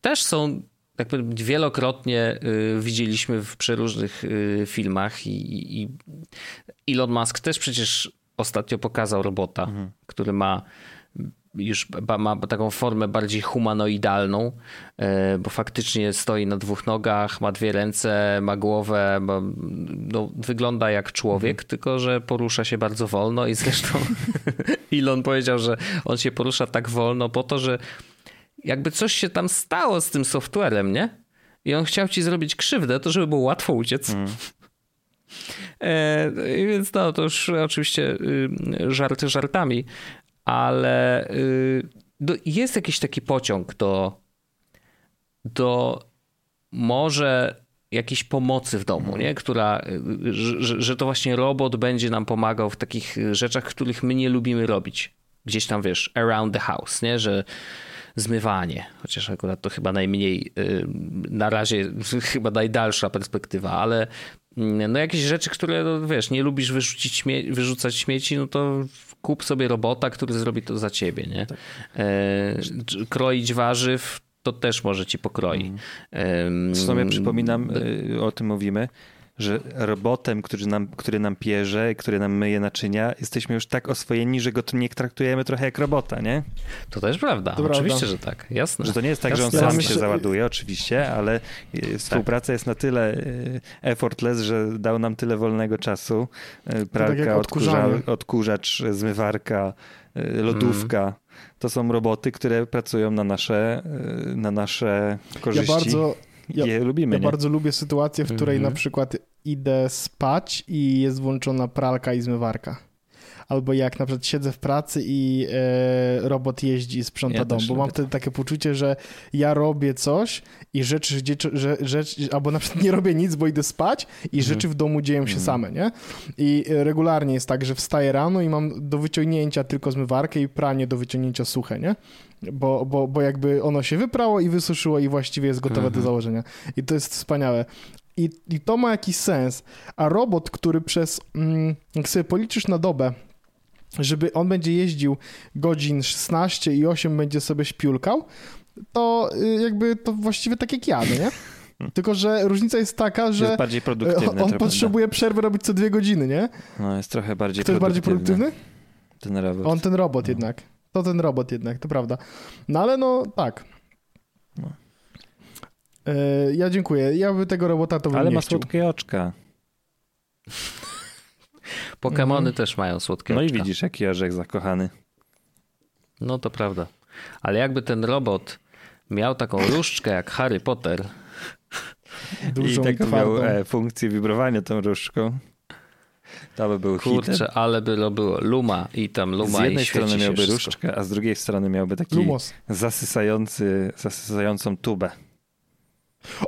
też są tak powiem, wielokrotnie y, widzieliśmy w przeróżnych filmach i, i Elon Musk też przecież ostatnio pokazał robota, mhm. który ma już ma taką formę bardziej humanoidalną, bo faktycznie stoi na dwóch nogach, ma dwie ręce, ma głowę, ma, no, wygląda jak człowiek, mhm. tylko że porusza się bardzo wolno i zresztą Elon powiedział, że on się porusza tak wolno po to, że jakby coś się tam stało z tym softwarem, nie? I on chciał ci zrobić krzywdę, to żeby było łatwo uciec. Mm. E, więc no, to już oczywiście y, żarty żartami, ale y, do, jest jakiś taki pociąg do, do może jakiejś pomocy w domu, nie? Która, że, że to właśnie robot będzie nam pomagał w takich rzeczach, których my nie lubimy robić. Gdzieś tam, wiesz, around the house, nie? Że zmywanie, chociaż akurat to chyba najmniej, y, na razie chyba najdalsza perspektywa, ale mm, no jakieś rzeczy, które, no wiesz, nie lubisz wyrzucić śmie wyrzucać śmieci, no to kup sobie robota, który zrobi to za ciebie, nie? Tak. E, kroić warzyw, to też może ci pokroi. Mm. Sumie przypominam, y, o tym mówimy, że robotem, który nam, który nam pierze, który nam myje naczynia, jesteśmy już tak oswojeni, że go nie traktujemy trochę jak robota, nie? To też prawda. To oczywiście, prawda. że tak. Jasne. Że to nie jest tak, Jasne. że on sam się załaduje, oczywiście, ale y, współpraca tak. jest na tyle y, effortless, że dał nam tyle wolnego czasu. Pralka, tak odkurza, odkurzacz, zmywarka, lodówka. Mm. To są roboty, które pracują na nasze, na nasze korzyści. Ja bardzo ja, je lubimy. Ja bardzo lubię sytuację, w której mhm. na przykład idę spać i jest włączona pralka i zmywarka albo jak na przykład siedzę w pracy i e, robot jeździ i sprząta ja dom, bo mam wtedy takie poczucie, że ja robię coś i rzeczy, że, rzecz, albo na przykład nie robię nic, bo idę spać i mhm. rzeczy w domu dzieją się mhm. same, nie? I regularnie jest tak, że wstaję rano i mam do wyciągnięcia tylko zmywarkę i pranie do wyciągnięcia suche, nie? Bo, bo, bo jakby ono się wyprało i wysuszyło i właściwie jest gotowe mhm. do założenia. I to jest wspaniałe. I, I to ma jakiś sens. A robot, który przez, mm, jak sobie policzysz na dobę, żeby on będzie jeździł godzin 16 i 8 będzie sobie śpiulkał, to y, jakby to właściwie tak jak ja, no nie? Tylko, że różnica jest taka, że jest bardziej produktywny, on potrzebuje przerwy robić co dwie godziny, nie? No, jest trochę bardziej Kto jest bardziej produktywny? Ten robot. On ten robot no. jednak. To ten robot jednak, to prawda. No ale no tak. No. E, ja dziękuję. Ja by tego robota to bym Ale ma słodkie oczka. Pokemony mhm. też mają słodkie No oczka. i widzisz, jaki orzech zakochany. No to prawda. Ale jakby ten robot miał taką różdżkę jak Harry Potter. Dużą I taką miał e, funkcję wibrowania tą różdżką. To by był Kurczę, hitem. ale by to było Luma i tam Luma Z jednej i strony miałby różdżkę, a z drugiej strony miałby taki Lumos. zasysający, zasysającą tubę.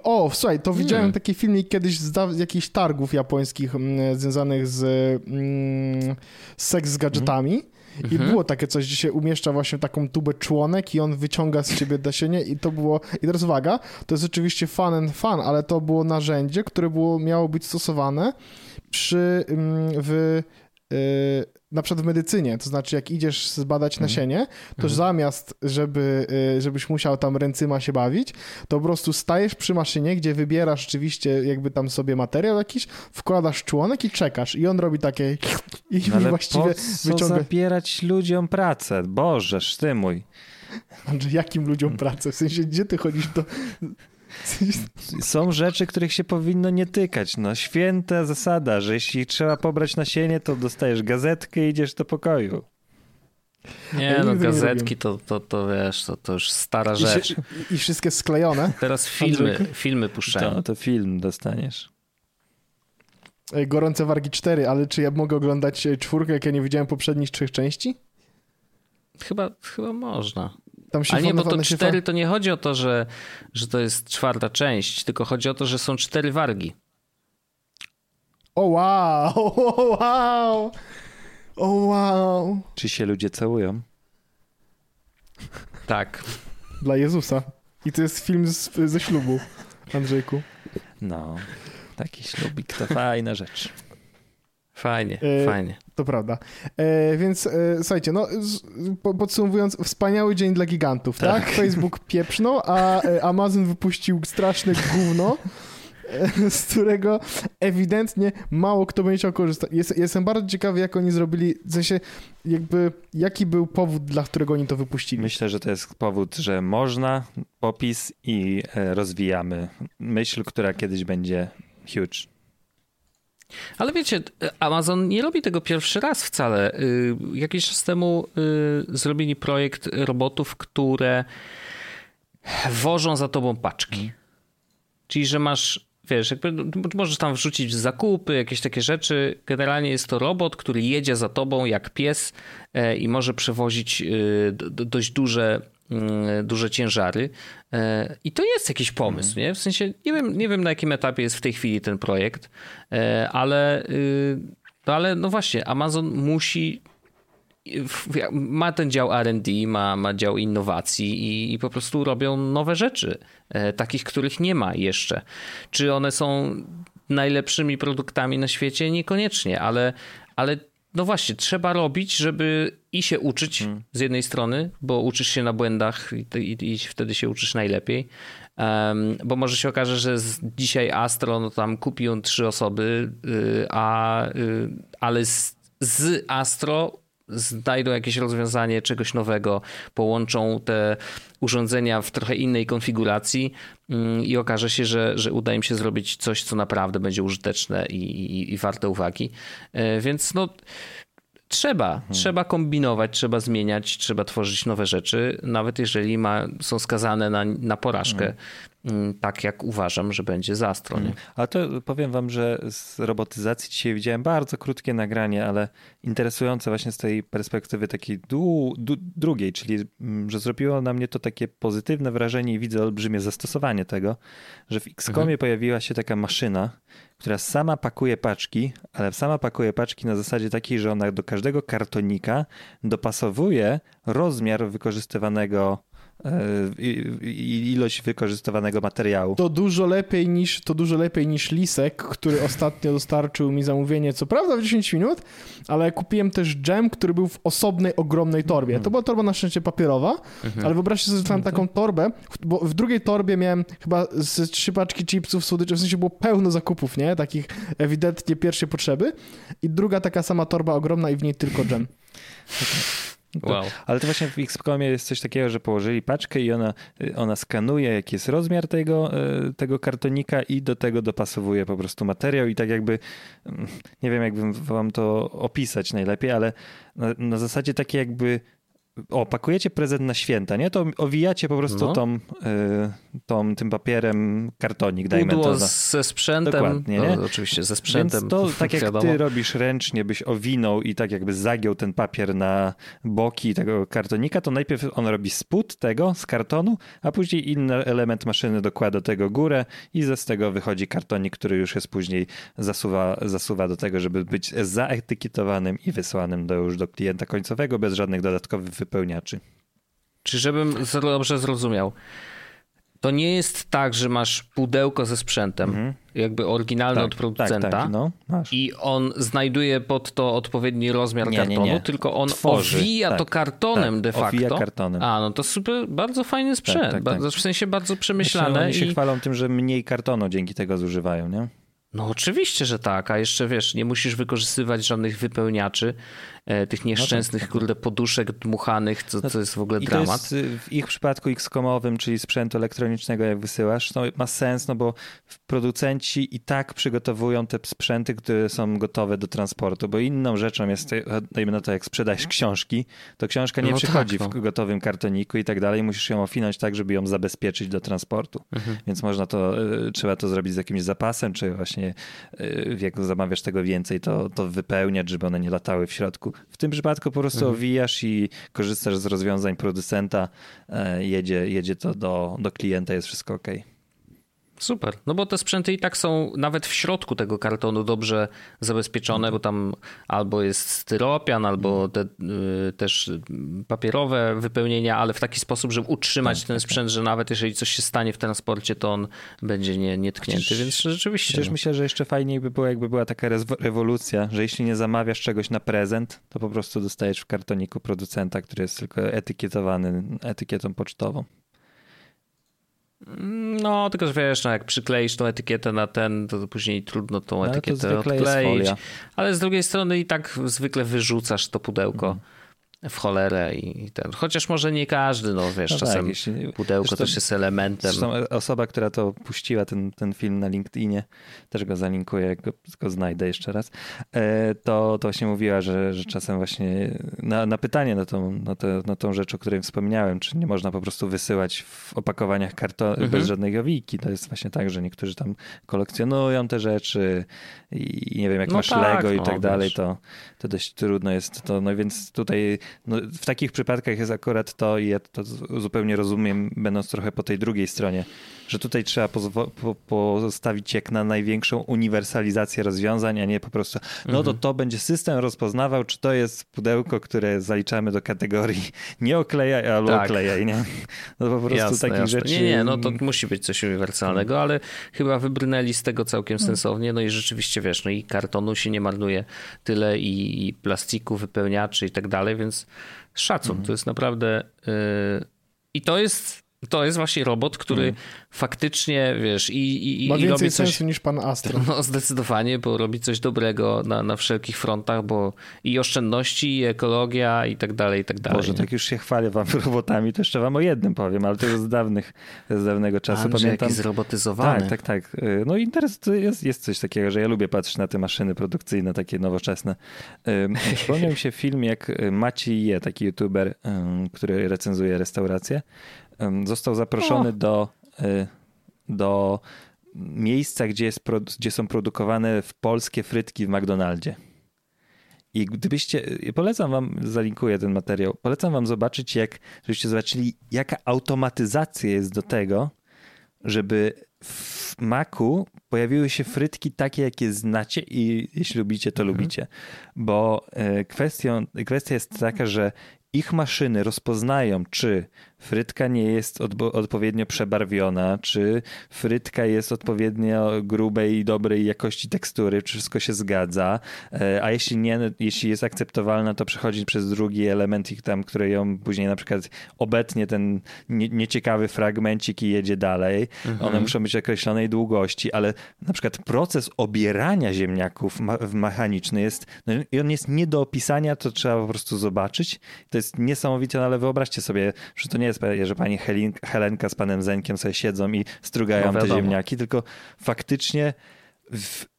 O, słuchaj, to widziałem hmm. taki filmik kiedyś z jakichś targów japońskich m, mm, związanych z, mm, seks z gadżetami. I mhm. było takie coś, gdzie się umieszcza właśnie taką tubę członek i on wyciąga z siebie nasienie i to było, i teraz uwaga, to jest oczywiście fun and fun, ale to było narzędzie, które było, miało być stosowane przy, mm, w Y, na przykład w medycynie, to znaczy jak idziesz zbadać mhm. nasienie, to mhm. zamiast, żeby, y, żebyś musiał tam ręcyma się bawić, to po prostu stajesz przy maszynie, gdzie wybierasz oczywiście jakby tam sobie materiał jakiś, wkładasz członek i czekasz i on robi takie i no ale właściwie po co wyciąga... zabierać ludziom pracę? Boże, ty mój. Andrzej, jakim ludziom pracę? W sensie, gdzie ty chodzisz do... Są rzeczy, których się powinno nie tykać. No, święta zasada, że jeśli trzeba pobrać nasienie, to dostajesz gazetkę i idziesz do pokoju. Nie, no gazetki to, to, to wiesz, to, to już stara rzecz. I, I, wszystkie sklejone. Teraz filmy, filmy puszczają. To, to film dostaniesz. Gorące Wargi 4, ale czy ja mogę oglądać czwórkę, jak ja nie widziałem poprzednich trzech części? Chyba, chyba można. Tam się Ale nie, bo to cztery to nie chodzi o to, że, że to jest czwarta część, tylko chodzi o to, że są cztery wargi. O wow! O wow! O wow! Czy się ludzie całują? Tak. Dla Jezusa. I to jest film z, ze ślubu, Andrzejku. No, taki ślubik to fajna rzecz. Fajnie, e, fajnie. To prawda. E, więc e, słuchajcie, no podsumowując, wspaniały dzień dla gigantów, tak? tak? Facebook pieprznął, a e, Amazon wypuścił straszne gówno. z którego ewidentnie mało kto będzie chciał korzystać. Jest, jestem bardzo ciekawy, jak oni zrobili, w sensie jakby, jaki był powód, dla którego oni to wypuścili. Myślę, że to jest powód, że można, popis i e, rozwijamy myśl, która kiedyś będzie huge. Ale wiecie, Amazon nie robi tego pierwszy raz wcale. Y, jakiś czas temu y, zrobili projekt robotów, które wożą za tobą paczki. Czyli, że masz wiesz, jakby możesz tam wrzucić zakupy, jakieś takie rzeczy. Generalnie jest to robot, który jedzie za tobą jak pies e, i może przewozić e, dość duże, mm, duże ciężary. E, I to jest jakiś pomysł, mhm. nie? W sensie nie wiem, nie wiem na jakim etapie jest w tej chwili ten projekt, ale, y, no ale no właśnie, Amazon musi ma ten dział RD, ma, ma dział innowacji i, i, po prostu robią nowe rzeczy, e, takich, których nie ma jeszcze. Czy one są najlepszymi produktami na świecie? Niekoniecznie, ale, ale no właśnie, trzeba robić, żeby i się uczyć hmm. z jednej strony, bo uczysz się na błędach i, i, i wtedy się uczysz najlepiej. Um, bo może się okaże, że z, dzisiaj Astro no tam kupią trzy osoby, y, a, y, ale z, z Astro znajdą jakieś rozwiązanie czegoś nowego, połączą te urządzenia w trochę innej konfiguracji mm, i okaże się, że, że uda im się zrobić coś, co naprawdę będzie użyteczne i, i, i warte uwagi. E, więc no trzeba, hmm. trzeba kombinować, trzeba zmieniać, trzeba tworzyć nowe rzeczy, nawet jeżeli ma, są skazane na, na porażkę. Hmm. Mm, tak jak uważam, że będzie za stronie. Mm. A to powiem wam, że z robotyzacji dzisiaj widziałem bardzo krótkie nagranie, ale interesujące właśnie z tej perspektywy takiej drugiej, czyli mm, że zrobiło na mnie to takie pozytywne wrażenie i widzę olbrzymie zastosowanie tego, że w XCOMie mhm. pojawiła się taka maszyna, która sama pakuje paczki, ale sama pakuje paczki na zasadzie takiej, że ona do każdego kartonika dopasowuje rozmiar wykorzystywanego ilość wykorzystywanego materiału. To dużo lepiej niż, to dużo lepiej niż Lisek, który ostatnio dostarczył mi zamówienie, co prawda w 10 minut, ale kupiłem też dżem, który był w osobnej, ogromnej torbie. To była torba na szczęście papierowa, mhm. ale wyobraźcie sobie, że mam taką torbę, bo w drugiej torbie miałem chyba z trzy paczki chipsów, słodyczy, w sensie było pełno zakupów, nie? Takich ewidentnie pierwszej potrzeby i druga taka sama torba ogromna i w niej tylko dżem. Okay. Wow. Ale to właśnie w XCOMie jest coś takiego, że położyli paczkę i ona, ona skanuje, jaki jest rozmiar tego, e, tego kartonika i do tego dopasowuje po prostu materiał i tak jakby, mm, nie wiem jakbym wam to opisać najlepiej, ale na, na zasadzie takiej jakby o, pakujecie prezent na święta, nie? To owijacie po prostu no. tą, y, tą, tym papierem kartonik, dajmy Udło to. Ze sprzętem. Dokładnie, nie? No, oczywiście, ze sprzętem. Więc to tak jak ty robisz ręcznie, byś owinął i tak jakby zagiął ten papier na boki tego kartonika, to najpierw on robi spód tego z kartonu, a później inny element maszyny dokłada do tego górę i ze z tego wychodzi kartonik, który już jest później zasuwa, zasuwa do tego, żeby być zaetykietowanym i wysłanym do, już do klienta końcowego bez żadnych dodatkowych wypełniaczy. Czy żebym dobrze zrozumiał, to nie jest tak, że masz pudełko ze sprzętem, mhm. jakby oryginalny tak, od producenta tak, tak, no, i on znajduje pod to odpowiedni rozmiar nie, kartonu, nie, nie. tylko on Tworzy, owija tak, to kartonem tak, de facto. Owija kartonem. A, no to super, bardzo fajny sprzęt, tak, w sensie bardzo przemyślane. Znaczy, oni się chwalą tym, że mniej kartonu dzięki tego zużywają, nie? No oczywiście, że tak, a jeszcze wiesz, nie musisz wykorzystywać żadnych wypełniaczy, tych nieszczęsnych, no tak, kurde, poduszek dmuchanych, co, no, co jest w ogóle dramat. Jest, y, w ich przypadku X-komowym, czyli sprzętu elektronicznego, jak wysyłasz, no ma sens, no bo producenci i tak przygotowują te sprzęty, które są gotowe do transportu, bo inną rzeczą jest, dajmy na to, jak sprzedajesz książki, to książka nie no przychodzi tak, no. w gotowym kartoniku i tak dalej, musisz ją ofinąć tak, żeby ją zabezpieczyć do transportu. Mhm. Więc można to, y, trzeba to zrobić z jakimś zapasem, czy właśnie właśnie jak zamawiasz tego więcej, to, to wypełniać, żeby one nie latały w środku. W tym przypadku po prostu mhm. owijasz i korzystasz z rozwiązań producenta, e, jedzie, jedzie to do, do klienta, jest wszystko ok. Super, no bo te sprzęty i tak są nawet w środku tego kartonu dobrze zabezpieczone, bo tam albo jest styropian, albo te, y, też papierowe wypełnienia, ale w taki sposób, żeby utrzymać tak, ten tak, sprzęt, tak. że nawet jeżeli coś się stanie w transporcie, to on będzie nie, nietknięty, przecież, więc rzeczywiście. Przecież no. myślę, że jeszcze fajniej by było, jakby była taka rewolucja, że jeśli nie zamawiasz czegoś na prezent, to po prostu dostajesz w kartoniku producenta, który jest tylko etykietowany etykietą pocztową. No, tylko że wiesz, no jak przykleisz tą etykietę na ten, to później trudno tą no, etykietę odkleić. Ale z drugiej strony i tak zwykle wyrzucasz to pudełko. Mhm w cholerę i ten. Chociaż może nie każdy, no wiesz, no czasem tak, jeśli, pudełko też jest elementem. Zresztą osoba, która to puściła, ten, ten film na LinkedInie, też go zalinkuję, jak go, go znajdę jeszcze raz, e, to, to właśnie mówiła, że, że czasem właśnie na, na pytanie na tą, na, te, na tą rzecz, o której wspomniałem, czy nie można po prostu wysyłać w opakowaniach karton mhm. bez żadnej gowiki. To jest właśnie tak, że niektórzy tam kolekcjonują te rzeczy i nie wiem, jak no masz tak, Lego i no, tak dalej, to, to dość trudno jest to. No więc tutaj no, w takich przypadkach jest akurat to i ja to zupełnie rozumiem, będąc trochę po tej drugiej stronie, że tutaj trzeba po postawić jak na największą uniwersalizację rozwiązań, a nie po prostu, no to mhm. to będzie system rozpoznawał, czy to jest pudełko, które zaliczamy do kategorii nie oklejaj albo tak. oklejaj, nie? No po prostu jasne, takich jasne. rzeczy... Nie, nie, no to musi być coś uniwersalnego, ale chyba wybrnęli z tego całkiem mm. sensownie, no i rzeczywiście wiesz, no i kartonu się nie marnuje tyle i, i plastiku, wypełniaczy i tak dalej, więc szacun, mm. to jest naprawdę... Yy... I to jest to jest właśnie robot, który mm. faktycznie, wiesz, i, i, Ma i robi coś... sensu niż pan Astro. No zdecydowanie, bo robi coś dobrego na, na wszelkich frontach, bo i oszczędności, i ekologia, i tak dalej, i tak dalej. Może tak już się chwalę wam robotami, to jeszcze wam o jednym powiem, ale to jest z dawnych, z dawnego czasu. Andrzej, Pamiętam. Jaki zrobotyzowany. Tak, tak, tak. No interes, jest, jest coś takiego, że ja lubię patrzeć na te maszyny produkcyjne, takie nowoczesne. Przypomniał mi się film, jak Maciej Je, taki youtuber, który recenzuje restaurację, został zaproszony o. do, y, do miejsca, gdzie, jest, gdzie są produkowane polskie frytki w McDonaldzie. I gdybyście, y, polecam wam, zalinkuję ten materiał, polecam wam zobaczyć, jak, żebyście zobaczyli, jaka automatyzacja jest do tego, żeby w Macu pojawiły się frytki takie, jakie znacie i jeśli lubicie, to mhm. lubicie. Bo y, kwestią, kwestia jest taka, że ich maszyny rozpoznają, czy frytka nie jest odpo odpowiednio przebarwiona, czy frytka jest odpowiednio grubej i dobrej jakości tekstury, czy wszystko się zgadza, e, a jeśli nie, jeśli jest akceptowalna, to przechodzi przez drugi element, ich tam, który ją później na przykład obetnie ten nie, nieciekawy fragmencik i jedzie dalej. Mhm. One muszą być określonej długości, ale na przykład proces obierania ziemniaków ma mechaniczny jest, no i on jest nie do opisania, to trzeba po prostu zobaczyć. To jest niesamowite, no ale wyobraźcie sobie, że to nie jest, że pani Helenka z panem Zenkiem sobie siedzą i strugają no te ziemniaki, tylko faktycznie w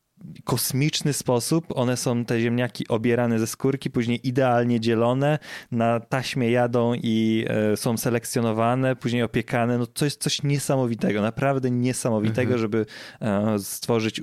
kosmiczny sposób. One są, te ziemniaki, obierane ze skórki, później idealnie dzielone, na taśmie jadą i e, są selekcjonowane, później opiekane. No to jest coś niesamowitego, naprawdę niesamowitego, mhm. żeby e, stworzyć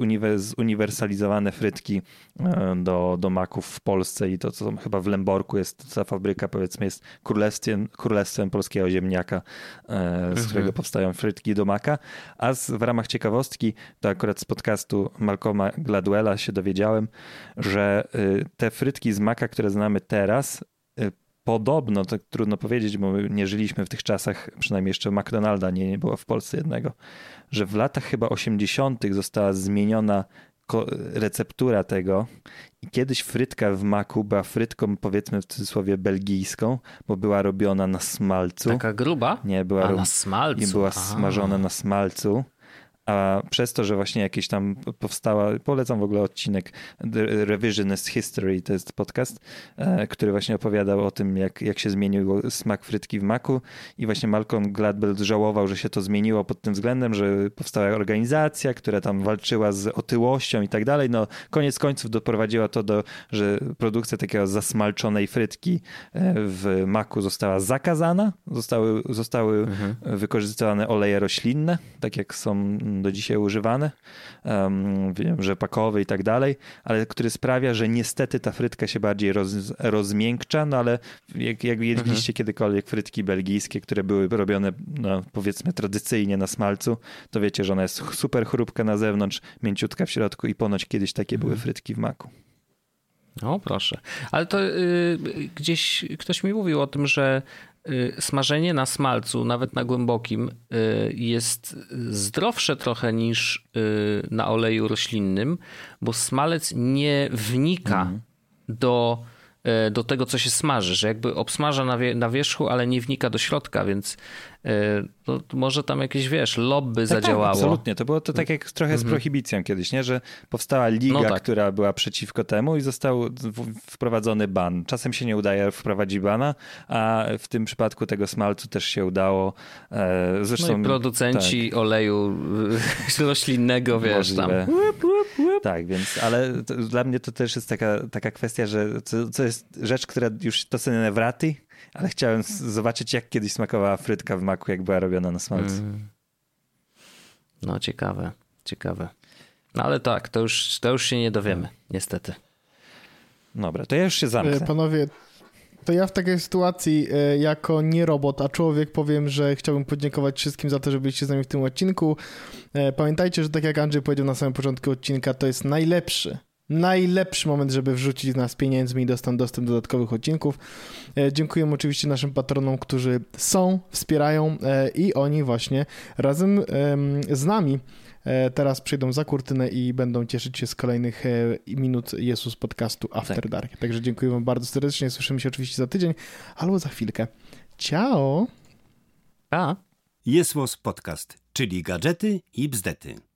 uniwersalizowane frytki e, do, do maków w Polsce i to, co chyba w Lęborku jest, ta fabryka powiedzmy jest królestwem, królestwem polskiego ziemniaka, z mhm. którego powstają frytki do maka. A z, w ramach ciekawostki, to akurat z podcastu Malcolma Gladwella się dowiedziałem, że y, te frytki z maka, które znamy teraz, y, podobno, to trudno powiedzieć, bo my nie żyliśmy w tych czasach, przynajmniej jeszcze McDonalda nie, nie było w Polsce jednego, że w latach chyba 80. została zmieniona receptura tego i kiedyś frytka w maku była frytką powiedzmy w cudzysłowie belgijską, bo była robiona na smalcu. Taka gruba? Nie, była A, na smalcu. I była smażona na smalcu a przez to, że właśnie jakieś tam powstała, polecam w ogóle odcinek Revisionist History, to jest podcast, e, który właśnie opowiadał o tym, jak, jak się zmienił smak frytki w maku i właśnie Malcolm Gladwell żałował, że się to zmieniło pod tym względem, że powstała organizacja, która tam walczyła z otyłością i tak dalej. No koniec końców doprowadziła to do, że produkcja takiego zasmalczonej frytki e, w maku została zakazana, zostały, zostały mhm. wykorzystywane oleje roślinne, tak jak są są do dzisiaj używane, um, wiem, rzepakowy i tak dalej, ale który sprawia, że niestety ta frytka się bardziej roz, rozmiękcza, no ale jak, jak jedliście mhm. kiedykolwiek frytki belgijskie, które były robione no, powiedzmy tradycyjnie na smalcu, to wiecie, że ona jest super chrupka na zewnątrz, mięciutka w środku i ponoć kiedyś takie mhm. były frytki w maku. O, proszę. Ale to y, gdzieś ktoś mi mówił o tym, że smażenie na smalcu, nawet na głębokim, y, jest zdrowsze trochę niż y, na oleju roślinnym, bo smalec nie wnika mm. do y, do tego, co się smaży, że jakby obsmaża na, wie, na wierzchu, ale nie wnika do środka, więc to może tam jakieś, wiesz, lobby tak, tak zadziałało. Tak, absolutnie. To było to tak jak trochę z mhm. prohibicją kiedyś, nie? że powstała liga, no tak. która była przeciwko temu i został wprowadzony ban. Czasem się nie udaje wprowadzić bana, a w tym przypadku tego smalcu też się udało. E, zresztą, no i producenci tak. oleju roślinnego, wiesz, tam. Tak, więc, ale to, dla mnie to też jest taka, taka kwestia, że co, co jest rzecz, która już to są wraty, ale chciałem zobaczyć, jak kiedyś smakowała frytka w maku, jak była robiona na smalcu. Mm. No ciekawe, ciekawe. No ale tak, to już, to już się nie dowiemy, niestety. Dobra, to ja już się zamknę. E, panowie, to ja w takiej sytuacji e, jako nie robot, a człowiek powiem, że chciałbym podziękować wszystkim za to, że byliście z nami w tym odcinku. E, pamiętajcie, że tak jak Andrzej powiedział na samym początku odcinka, to jest najlepszy najlepszy moment, żeby wrzucić nas pieniędzmi i dostać dostęp do dodatkowych odcinków. E, dziękuję oczywiście naszym patronom, którzy są, wspierają e, i oni właśnie razem z nami e, teraz przyjdą za kurtynę i będą cieszyć się z kolejnych minut Jezus podcastu After tak. Dark. Także dziękuję wam bardzo serdecznie. Słyszymy się oczywiście za tydzień albo za chwilkę. Ciao! A. Jest Podcast, czyli gadżety i bzdety.